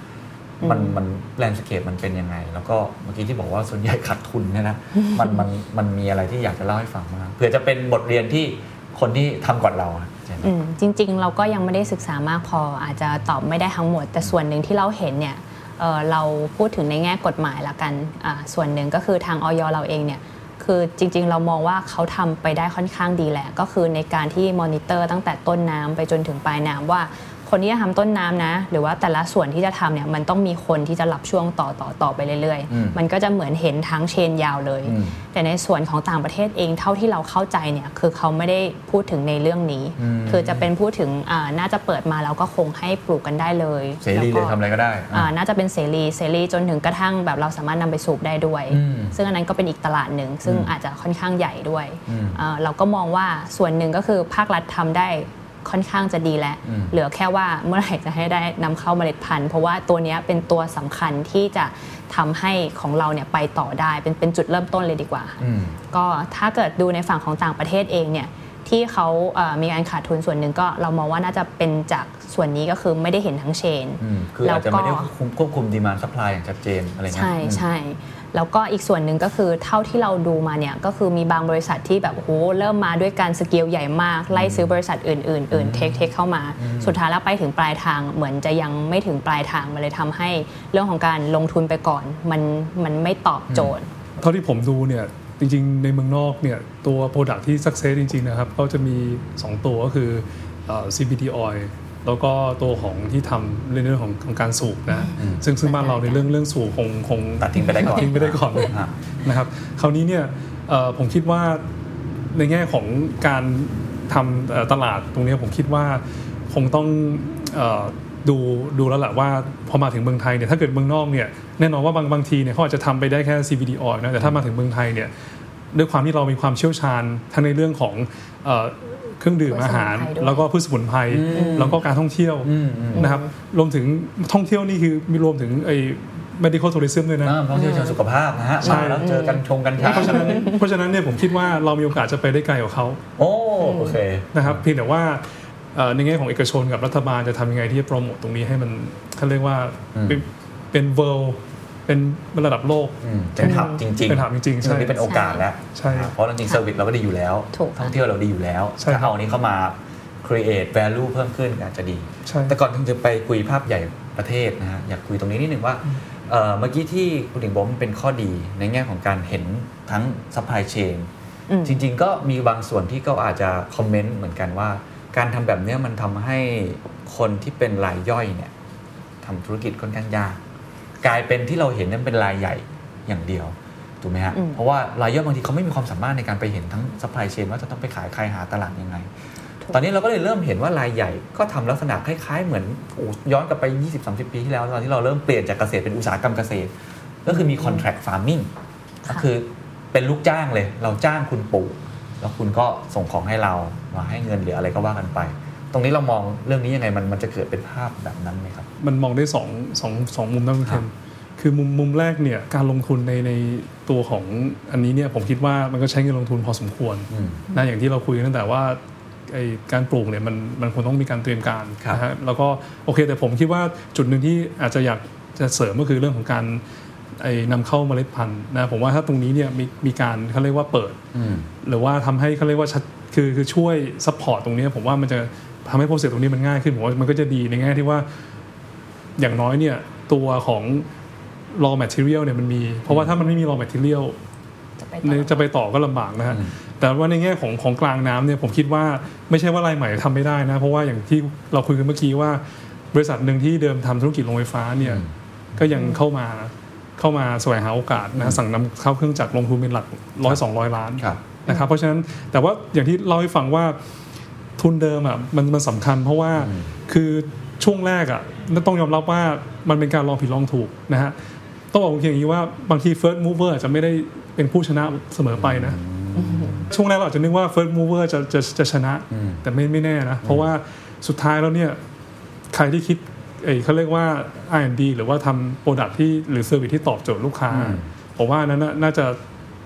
มันมันแลนด์สเคปมันเป็นยังไง แล้วก็เมื่อกี้ที่บอกว่าส่วนใหญ่ขาดทุนเนี่ยนะมันมันมันมีอะไรที่อยากจะเล่าให้ฟังบ้างเผื่อจะเป็นบทเรียนที่ คนที่ทำก่อนเราอะใช่ไหม
อืมจริง ๆ เราก็ยังไม่ได้ศึกษามากพออาจจะตอบไม่ได้ทั้งหมด แต่ส่วนหนึ่งที่เราเห็นเนี่ยเเราพูดถึงในแง่กฎหมายละกันอ่าส่วนหนึ่งก็คือทางออยเราเองเนี่ยคือจริง ๆ เรามองว่าเขาทำไปได้ค่อนข้างดีแหละ ก็คือในการที่มอนิเตอร์ตั้งแต่ต้นน้ำไปจนถึงปลายน้ำว่า คนที่จะทำต้นน้ำนะ หรือว่าแต่ละส่วนที่จะทำเนี่ยมันต้องมีคนที่จะรับช่วงต่อต่อต่อไปเรื่อย
อืม
ๆ มันก็จะเหมือนเห็นทั้งเชนยาวเลย
อืม
แต่ในส่วนของต่างประเทศเองเท่าที่เราเข้าใจเนี่ยคือเขาไม่ได้พูดถึงในเรื่องนี้
อืม
คือจะเป็นพูดถึงอ่าน่าจะเปิดมาแล้วก็คงให้ปลูกกันได้เลย
เสรีเลยทำอะไรก็ได้
อ่า
อะ
น่าจะเป็นเสรีเสรีจนถึงกระทั่งแบบเราสามารถนำไปสูบได้ด้วย
อืม
ซึ่งอันนั้นก็เป็นอีกตลาดหนึ่งซึ่ง
อืม
อาจจะค่อนข้างใหญ่ด้วย
อืม
อ่าเราก็มองว่าส่วนหนึ่งก็คือภาครัฐทำได้ ค่อนข้างจะดีแล้ว
อืม
เหลือแค่ว่าเมื่อไหร่จะให้ได้นำเข้าเมล็ดพันธุ์ เพราะว่าตัวเนี้ยเป็นตัวสำคัญที่จะทำให้ของเราเนี่ยไปต่อได้เป็นเป็นจุดเริ่มต้นเลยดีกว่า
อืม
ก็ถ้าเกิดดูในฝั่งของต่างประเทศเองเนี่ยที่เขาเอ่อมีการขาดทุนส่วนหนึ่งก็เรามองว่าน่าจะเป็นจากส่วนนี้ก็คือไม่ได้เห็นทั้ง chain
อืมคืออาจจะไม่ได้ควบคุมควบคุม demand supply อย่างชัดเจนอะไรเงี้ย
ใช่
อืม
ใช่ แล้วก็อีกส่วนหนึ่งก็คือเท่าที่เราดูมาเนี่ยก็คือมีบางบริษัทที่แบบโอ้โหเริ่มมาด้วยการสเกลใหญ่มากไล่ซื้อบริษัทอื่นๆอื่นเทคเทคเข้ามา สุดท้ายแล้วไปถึงปลายทางเหมือนจะยังไม่ถึงปลายทางมันเลยทำให้เรื่องของการลงทุนไปก่อนมันมันไม่ตอบโจทย์
เท่าที่ผมดูเนี่ยจริงๆ ในเมืองนอกเนี่ยตัว Product ที่ success จริง ๆ นะครับ ก็จะมี 2 ตัวก็คือเอ่อ CBD oil แล้วก็ตัวของที่ทำในเรื่องของของการสูบนะซึ่งซึ่งบ้านเราในเรื่องเรื่องสูบคงคง
ตัดทิ้งไปได้ก่อน
ทิ้งไปได้ก่อนเลย
อะ
นะครับคราวนี้เนี่ยเอ่อผมคิดว่าในแง่ของการทำเอ่อตลาดตรงเนี้ยผมคิดว่าคงต้องเอ่อดูดูแล้วแหละว่าพอมาถึงเมืองไทยเนี่ยถ้าเกิดเมืองนอกเนี่ยแน่นอนว่าบางบางทีเนี่ยเขาอาจจะทำไปได้แค่ CBD oil นะแต่ถ้ามาถึงเมืองไทยเนี่ยด้วยความที่เรามีความเชี่ยวชาญทั้งในเรื่องของ เอ่อเครื่องดื่ม
พืช
อาหาร
สมุนไพรด้วย
แล้วก็พืชสมุนไพรแล้วก็การท่องเที่ยวนะครับรวมถึงท่องเที่ยวนี่คือมีรวมถึงไอ้ medical tourism ด้วยนะ
อ่าท่องเที่ยวเชิงสุขภาพนะฮะ
ใช่
มาแล้วเจอกัญชงกัญชา
เพราะฉะนั้นเพราะฉะนั้นเนี่ยผมคิดว่าเรามีโอกาสจะไปได้ไกลกว่าเขา
โอ้โอเค
นะครับเพียงแต่ว่าเอ่อในแง่ของเอกชนกับรัฐบาลจะทำยังไงที่จะโปรโมตตรงนี้ให้มันเขาเรียกว่า
อืม
เป็นเป็น world เป็นระดับโลก
อืมเป็น hub จริงๆ
เป็น hub จริงๆใช่
เรื่องนี้เป็นโอกาสแล้ว
ใช่
อ่าเพราะจริงๆ service เราก็ดีอยู่แล้ว
ถูกค่ะ
ท่องเที่ยวเราดีอยู่แล้ว
ใช่ครับ
ถ้าเอาอันนี้เข้ามา create value เพิ่มขึ้นอาจจะดี
ใช่
แต่ก่อนที่จะไปคุยภาพใหญ่ประเทศนะฮะอยากคุยตรงนี้นิดนึงว่าเอ่อเมื่อกี้ที่คุณถิงบอกว่ามันเป็นข้อดีในแง่ของการเห็นทั้ง supply chain
อืม
จริง ๆ ก็มีบางส่วนที่ก็อาจจะคอมเมนต์เหมือนกันว่า การทำแบบเนี้ยมันทำให้คนที่เป็นรายย่อยเนี่ยทำธุรกิจค่อนข้างยาก กลายเป็นที่เราเห็นนั้นเป็นรายใหญ่อย่างเดียวถูกไหมฮะ
อืม
เพราะว่ารายย่อยบางทีเขาไม่มีความสามารถในการไปเห็นทั้ง supply chain ว่าจะต้องไปขายใครหาตลาดยังไง ตอนนี้เราก็เลยเริ่มเห็นว่ารายใหญ่ก็ทำลักษณะคล้าย ๆ เหมือนโอ้ย้อนกลับไป 20-30 ปีที่แล้วตอนที่เราเริ่มเปลี่ยนจากเกษตรเป็นอุตสาหกรรมเกษตร ก็คือมี contract farming ก็คือเป็นลูกจ้างเลย เราจ้างคุณปลูกแล้วคุณก็ส่งของให้เรามาให้เงินหรืออะไรก็ว่ากันไป ตรงนี้เรามองเรื่องนี้ยังไงมันมันจะเกิดเป็นภาพแบบนั้นไหมครับ
มันมองได้สองสองสองมุมนะคุณ
ครั
เท
บ
นคือมุมมุมแรกเนี่ยการลงทุนในในตัวของอันนี้เนี่ยผมคิดว่ามันก็ใช้เงินลงทุนพอสมควร
อืม
นะอย่างที่เราคุยกันตั้งแต่ว่าไอการปลูกเนี่ยมันมันคงต้องมีการเตรียมการ
ครับ
นะฮะแล้วก็โอเค แต่ผมคิดว่าจุดหนึ่งที่อาจจะอยากจะเสริมก็คือเรื่องของการไอ้นำเข้าเมล็ดพันธุ์นะผมว่าถ้าตรงนี้เนี่ยมีมีการเขาเรียกว่าเปิด
อืม
หรือว่าทำให้เขาเรียกว่าชัดคือคือช่วย support ตรงนี้ผมว่ามันจะ ทำให้ process ตรงนี้มันง่ายขึ้นผมว่ามันก็จะดีในแง่ที่ว่าอย่างน้อยเนี่ยตัวของ raw material เนี่ยมันมี เพราะว่าถ้ามันไม่มี raw material
จะไป
เนี่ย
ต่อ
จะไปต่อก็ลำบากนะฮะแต่ว่าในแง่ของของกลางน้ำเนี่ยผมคิดว่าไม่ใช่ว่ารายใหม่ทำไม่ได้นะ เพราะว่าอย่างที่เราคุยกันเมื่อกี้ว่า บริษัทหนึ่งที่เดิมทำธุรกิจโรงไฟฟ้าเนี่ย
อืม
ก็ยังเข้ามาเข้ามาแสวงหาโอกาสนะสั่งนำเข้าเครื่องจักรลงทุนเป็นหลักร้อยสองร้อยล้าน
ครับ
นะครับเพราะฉะนั้นแต่ว่าอย่างที่เล่าให้ฟังว่า ทุนเดิมอะมันมันสำคัญเพราะว่าคือช่วงแรกอะต้องยอมรับว่ามันเป็นการลองผิดลองถูกนะฮะต้องบอกอย่างนี้ว่าบางที first mover อาจจะไม่ได้เป็นผู้ชนะเสมอไปนะ ช่วงแรกเราอาจจะนึกว่า first mover จะจะจะชนะ
อืม
แต่ไม่ไม่แน่นะ เพราะว่าสุดท้ายแล้วเนี่ยใครที่คิดเอ้ยเขาเรียกว่า R&D หรือว่าทำ product ที่หรือ service ที่ตอบโจทย์ลูกค้า
อืม
ผมว่านั้นน่าจะ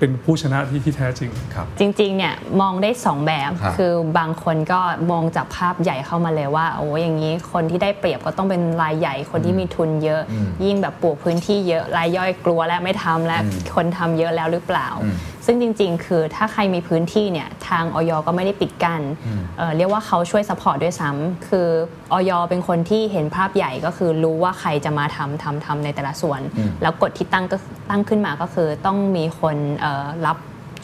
เป็นผู้ชนะที่ที่แท้จริง
ครับ
จริงๆเนี่ยมองได้สองแบบ
ครับ
คือบางคนก็มองจากภาพใหญ่เข้ามาเลยว่า โอ้อย่างนี้คนที่ได้เปรียบก็ต้องเป็นรายใหญ่คนที่มีทุนเยอะ
อืม
ยิ่งแบบปลูกพื้นที่เยอะรายย่อยกลัวและไม่ทำและ
อืม
คนทำเยอะแล้วหรือเปล่า
อืม
ซึ่งจริง ๆ คือถ้าใครมีพื้นที่เนี่ยทางอย. ก็ไม่ได้ปิดกั้น
อืม
เอ่อเรียกว่าเขาช่วย support ด้วยซ้ำคืออย. เป็นคนที่เห็นภาพใหญ่ก็คือรู้ว่าใครจะมาทำทำทำในแต่ละส่วน
อืม
แล้วกฎที่ตั้งก็ตั้งขึ้นมาก็คือต้องมีคนเอ่อรับ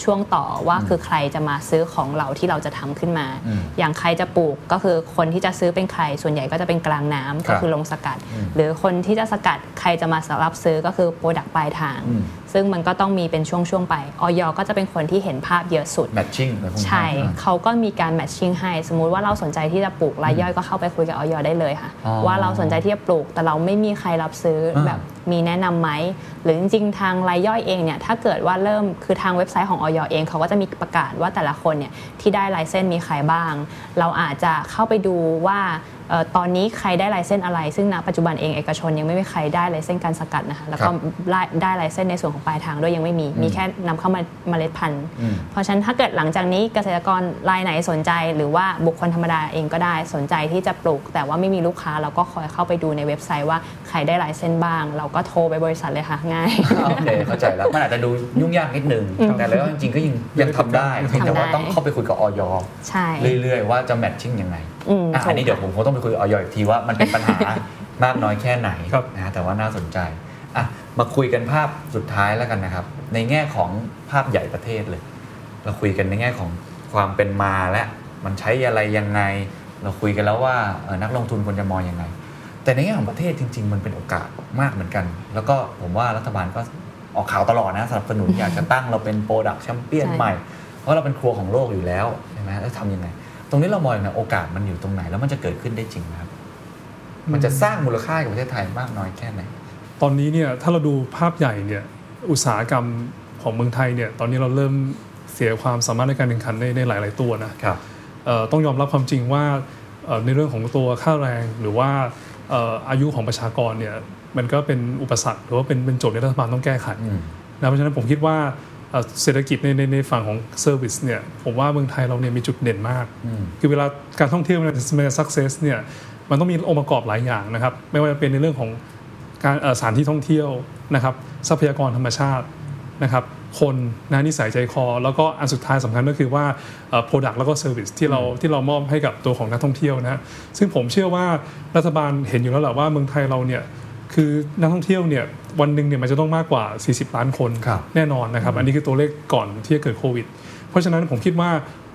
ช่วงต่อว่าคือใครจะมาซื้อของเราที่เราจะทำขึ้นมา
อืม
อย่างใครจะปลูกก็คือคนที่จะซื้อเป็นใคร ส่วนใหญ่ก็จะเป็นกลางน้ำ
ครับ
ก็คือโรงสกัด
อืม
หรือคนที่จะสกัดใครจะมารับซื้อก็คือ product ปลายทาง
อืม
ซึ่งมันก็ต้องมีเป็นช่วงๆไปออยก็จะเป็นคนที่เห็นภาพเยอะสุด
แมทชิ่งอะไรพวกนี้
ใช่
อ่า
เขาก็มีการแมทชิ่งให้ สมมุติว่าเราสนใจที่จะปลูกรายย่อยก็เข้าไปคุยกับออยได้เลยค่ะ
อ๋อ
ว่าเราสนใจที่จะปลูกแต่เราไม่มีใครรับซื้ออาแบบมีแนะนำไหมหรือจริงๆ ทางรายย่อยเองเนี่ยถ้าเกิดว่าเริ่มคือทางเว็บไซต์ของออยเองเขาก็จะมีประกาศว่าแต่ละคนเนี่ยที่ได้ลายเส้นมีใครบ้าง เราอาจจะเข้าไปดูว่าเอ่อตอนนี้ใครได้ลายเส้นอะไร ซึ่งณปัจจุบันเองเอกชนยังไม่มีใครได้ลายเส้นการสกัดนะคะแล้วก็ได้ได้ลายเส้นในส่วนของปลายทางด้วยยังไม่มี มีแค่นำเข้ามาเมล็ดพันธุ์
อืม
เพราะฉะนั้นถ้าเกิดหลังจากนี้เกษตรกรรายไหนสนใจ หรือว่าบุคคลธรรมดาเองก็ได้สนใจที่จะปลูก แต่ว่าไม่มีลูกค้าเราก็คอยเข้าไปดูในเว็บไซต์ว่าใครได้ลายเส้นบ้าง เราก็โทรไปบริษัทเลยค่ะง่าย
โอเคเข้าใจแล้ว มันอาจจะดูยุ่งยากนิดนึง แต่แล้วจริงๆก็ยังยังทำได้เพียงแต่ว่า
ทำได้
ต้องเข้าไปคุยกับออย
ใช่
เรื่อยๆ ว่าจะแมทชิ่งยังไง
อืม
อะ
ถูก
อันนี้เดี๋ยวผมคงต้องไปคุยกับออยอีกทีว่ามันเป็นปัญหามากน้อยแค่ไหน
ครับ
นะแต่ว่าน่าสนใจอะมาคุยกันภาพสุดท้ายแล้วกันนะครับ ในแง่ของภาพใหญ่ประเทศเลย เราคุยกันในแง่ของความเป็นมาและมันใช้อะไรยังไง เราคุยกันแล้วว่าเอ่อนักลงทุนควรจะมองยังไง แต่ในแง่ของประเทศจริง ๆ มันเป็นโอกาสมากเหมือนกัน แล้วก็ผมว่ารัฐบาลก็ออกข่าวตลอดนะสนับสนุนอยากจะตั้งเราเป็นโปรดักชั่นเปี้ยน
ใช่
ใหม่ เพราะเราเป็นครัวของโลกอยู่แล้วใช่ไหมแล้วทำยังไง ตรงนี้เรามองอย่างไรโอกาสมันอยู่ตรงไหนแล้วมันจะเกิดขึ้นได้จริงไหมครับ มันจะสร้างมูลค่าให้กับประเทศไทยมากน้อยแค่ไหน
ตอนนี้เนี่ยถ้าเราดูภาพใหญ่เนี่ยอุตสาหกรรมของเมืองไทยเนี่ยตอนนี้เราเริ่มเสียความสามารถในการแข่งขันในในหลาย ๆ ตัวนะครับเอ่อต้องยอมรับความจริงว่าเอ่อในเรื่องของตัวค่าแรงหรือว่าเอ่ออายุของประชากรเนี่ยมันก็เป็นอุปสรรคหรือว่าเป็นเป็นโจทย์ที่รัฐบาลต้องแก้ไข
อืม
นะเพราะฉะนั้นผมคิดว่าเอ่อเศรษฐกิจในในในฝั่งของ service เนี่ยผมว่าเมืองไทยเราเนี่ยมีจุดเด่นมาก
อืม
คือเวลาการท่องเที่ยวมันจะมันจะ success เนี่ยมันต้องมีองค์ประกอบหลายอย่างนะครับ ไม่ว่าจะเป็นในเรื่องของการเอ่อสถานที่ท่องเที่ยวนะครับ ทรัพยากรธรรมชาตินะครับ คนนะนิสัยใจคอ แล้วก็อันสุดท้ายสำคัญก็คือว่าเอ่อ product แล้วก็ service ที่เราที่เรามอบให้กับตัวของนักท่องเที่ยวนะฮะซึ่งผมเชื่อว่ารัฐบาลเห็นอยู่แล้วแหละว่าเมืองไทยเราเนี่ยคือนักท่องเที่ยวเนี่ยวันหนึ่งเนี่ยมันจะต้องมากกว่า 40 ล้านคน
ครับ
แน่นอนนะครับ อันนี้คือตัวเลขก่อนที่จะเกิดโควิด เพราะฉะนั้นผมคิดว่า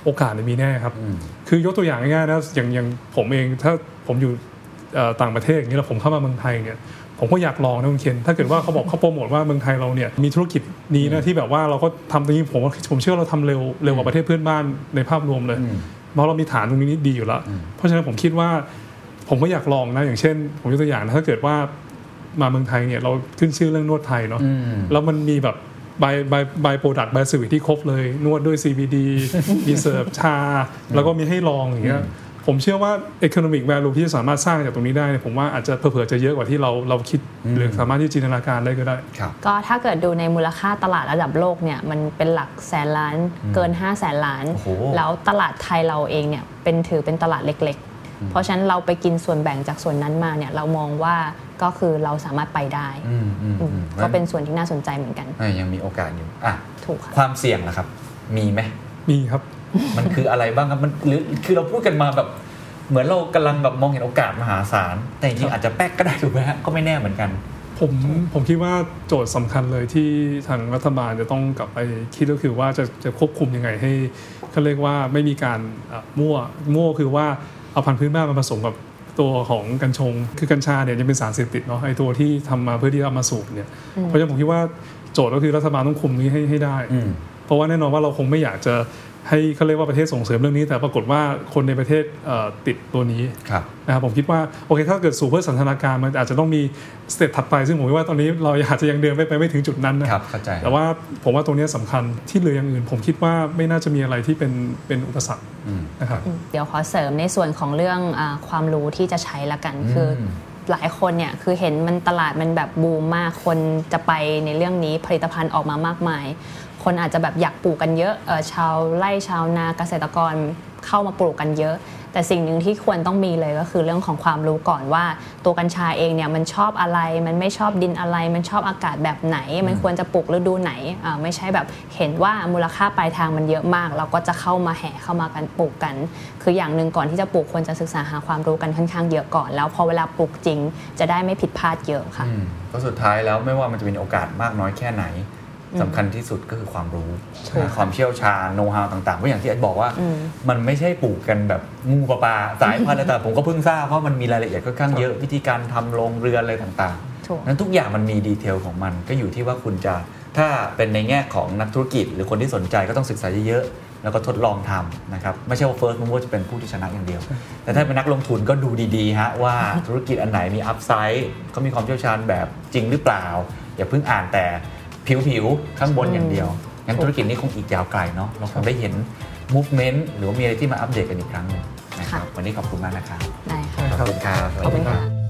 โอกาสเนี่ยมีแน่ครับ
อืม
คือยกตัวอย่างง่ายๆนะอย่างอย่างผมเองถ้าผมอยู่เอ่อต่างประเทศอย่างนี้แล้วผมเข้ามาเมืองไทยเนี่ย ผมก็อยากลองนะคุณเคนถ้าเกิดว่าเขาบอกเขาโปรโมทว่าเมืองไทยเราเนี่ยมีธุรกิจนี้นะที่แบบว่าเราก็ทำตรงนี้ผมว่าผมเชื่อว่าเราทำเร็วเร็วกว่าประเทศเพื่อนบ้านในภาพรวมเลย
อืม
เพราะเรามีฐานตรงนี้ดีอยู่แล้ว เพราะฉะนั้นผมคิดว่าผมก็อยากลองนะอย่างเช่น ผมยกตัวอย่างนะถ้าเกิดว่ามาเมืองไทยเนี่ยเราขึ้นชื่อเรื่องนวดไทยเนาะ
อืม
แล้วมันมีแบบ by by by product by service ที่ครบเลย นวดด้วย CBD มีเสิร์ฟชา แล้วก็มีให้ลองอย่างเงี้ย ผมเชื่อว่า economic value ที่จะสามารถสร้างจากตรงนี้ได้เนี่ยผมว่าอาจจะเผื่อๆจะเยอะกว่าที่เราเราคิด หรือสามารถที่จินตนาการได้ก็ได้
ครับ
ก็ถ้าเกิดดูในมูลค่าตลาดระดับโลกเนี่ยมันเป็นหลักแสนล้านเกิน 5 แสนล้าน
โอ้โห
แล้วตลาดไทยเราเองเนี่ยเป็นถือเป็นตลาดเล็ก ๆ เพราะฉะนั้นเราไปกินส่วนแบ่งจากส่วนนั้นมาเนี่ยเรามองว่าก็คือเราสามารถไปได้
อืมอืม
อื
อื
ม
ม
ก็เป็นส่วนที่น่าสนใจเหมือนกัน
เอ้ยยังมีโอกาสอยู่อะ
ถูกค่ะ
ความเสี่ยงนะครับมีไหม
มีครับ
มันคืออะไรบ้างครับมันหรือคือเราพูดกันมาแบบเหมือนเรากำลังแบบมองเห็นโอกาสมหาศาล แต่จริงๆอาจจะแป๊กก็ได้ถูกไหมฮะก็ไม่แน่เหมือนกัน
ผมผมคิดว่าโจทย์สำคัญเลยที่ทางรัฐบาลจะต้องกลับไปคิดก็คือว่าจะจะควบคุมยังไงให้เขาเรียกว่าไม่มีการเอ่อมั่วมั่วคือว่าเอาพันธุ์พื้นบ้านมาผสมกับตัวของกัญชง คือกัญชาเนี่ยยังเป็นสารเสพติดเนาะไอตัวที่ทำมาเพื่อที่จะเอามาสูบเนี่ยเพราะฉะนั้นผมคิดว่าโจทย์ก็คือรัฐบาลต้องคุมนี้ให้ให้ได้
อืม
เพราะว่าแน่นอนว่าเราคงไม่อยากจะ ให้เขาเรียกว่าประเทศส่งเสริมเรื่องนี้ แต่ปรากฏว่าคนในประเทศเอ่อติดตัวนี้
ครับ
นะครับผมคิดว่าโอเคถ้าเกิดสู่เพื่อสันทนาการมันอาจจะต้องมีสเต็ปถัดไป ซึ่งผมคิดว่าตอนนี้เราอาจจะยังเดินไม่ไปไม่ถึงจุดนั้นนะครับ
เข้าใจ
แต่ว่าผมว่าตรงนี้สำคัญที่เหลืออย่างอื่น ผมคิดว่าไม่น่าจะมีอะไรที่เป็นเป็นอุปสรรค
อืม
นะครับ
เดี๋ยวขอเสริมในส่วนของเรื่องอาความรู้ที่จะใช้ละกันคือ
ม
หลายคนเนี่ยคือเห็นมันตลาดมันแบบบูมมากคนจะไปในเรื่องนี้ผลิตภัณฑ์ออกมามากมาย คนอาจจะแบบอยากปลูกกันเยอะเออชาวไร่ชาวนาเกษตรกรเข้ามาปลูกกันเยอะ แต่สิ่งหนึ่งที่ควรต้องมีเลยก็คือเรื่องของความรู้ก่อนว่า ตัวกัญชาเองเนี่ยมันชอบอะไร มันไม่ชอบดินอะไร มันชอบอากาศแบบไหน มันควรจะปลูกฤดูไหนไม่ใช่แบบเห็นว่ามูลค่าปลายทางมันเยอะมาก เราก็จะเข้ามาแห่เข้ามากันปลูกกัน คืออย่างหนึ่งก่อนที่จะปลูกควรจะศึกษาหาความรู้กันค่อนข้างเยอะก่อน แล้วพอเวลาปลูกจริงจะได้ไม่ผิดพลาดเยอะค่ะ
อืมเพราะสุดท้ายแล้วไม่ว่ามันจะมีโอกาสมากน้อยแค่ไหน สำคัญที่สุดก็คือความรู้
ถูก
ความเชี่ยวชาญโน้ตฮาวต่างๆเพราะอย่างที่เอ็ดบอกว่า มันไม่ใช่ปลูกกันแบบงูปลาปลาสายพันธุ์อะไรแต่ผมก็เพิ่งทราบเพราะมันมีรายละเอียดค่อนข้างเยอะวิธีการทำโรงเรือนอะไรต่าง
ถูก
ๆนั้นทุกอย่างมันมีดีเทลของมันก็อยู่ที่ว่าคุณจะถ้าเป็นในแง่ของนักธุรกิจ หรือคนที่สนใจก็ต้องศึกษาเยอะๆแล้วก็ทดลองทำนะครับไม่ใช่ว่า first mover จะเป็นผู้ที่ชนะอย่างเดียว แต่ถ้าเป็นนักลงทุนก็ดูดีๆฮะว่าธุรกิจอันไหนมีอัพไซด์เขามีความเชี่ยวชาญแบบจริงหรือเปล่า อย่าเพิ่งอ่านแต่ ผิวๆ ข้างบนอย่างเดียว งั้นธุรกิจนี้คงอีกยาวไกลเนาะเราคงได้เห็น movement หรือว่ามีอะไรที่มาอัปเดตกันอีกครั้งหนึงนะครับ
ค่ะ
วันนี้ขอบคุณมากนะครับ
ได้ค่ะ
ขอบคุณครับ
ขอบคุณค่ะ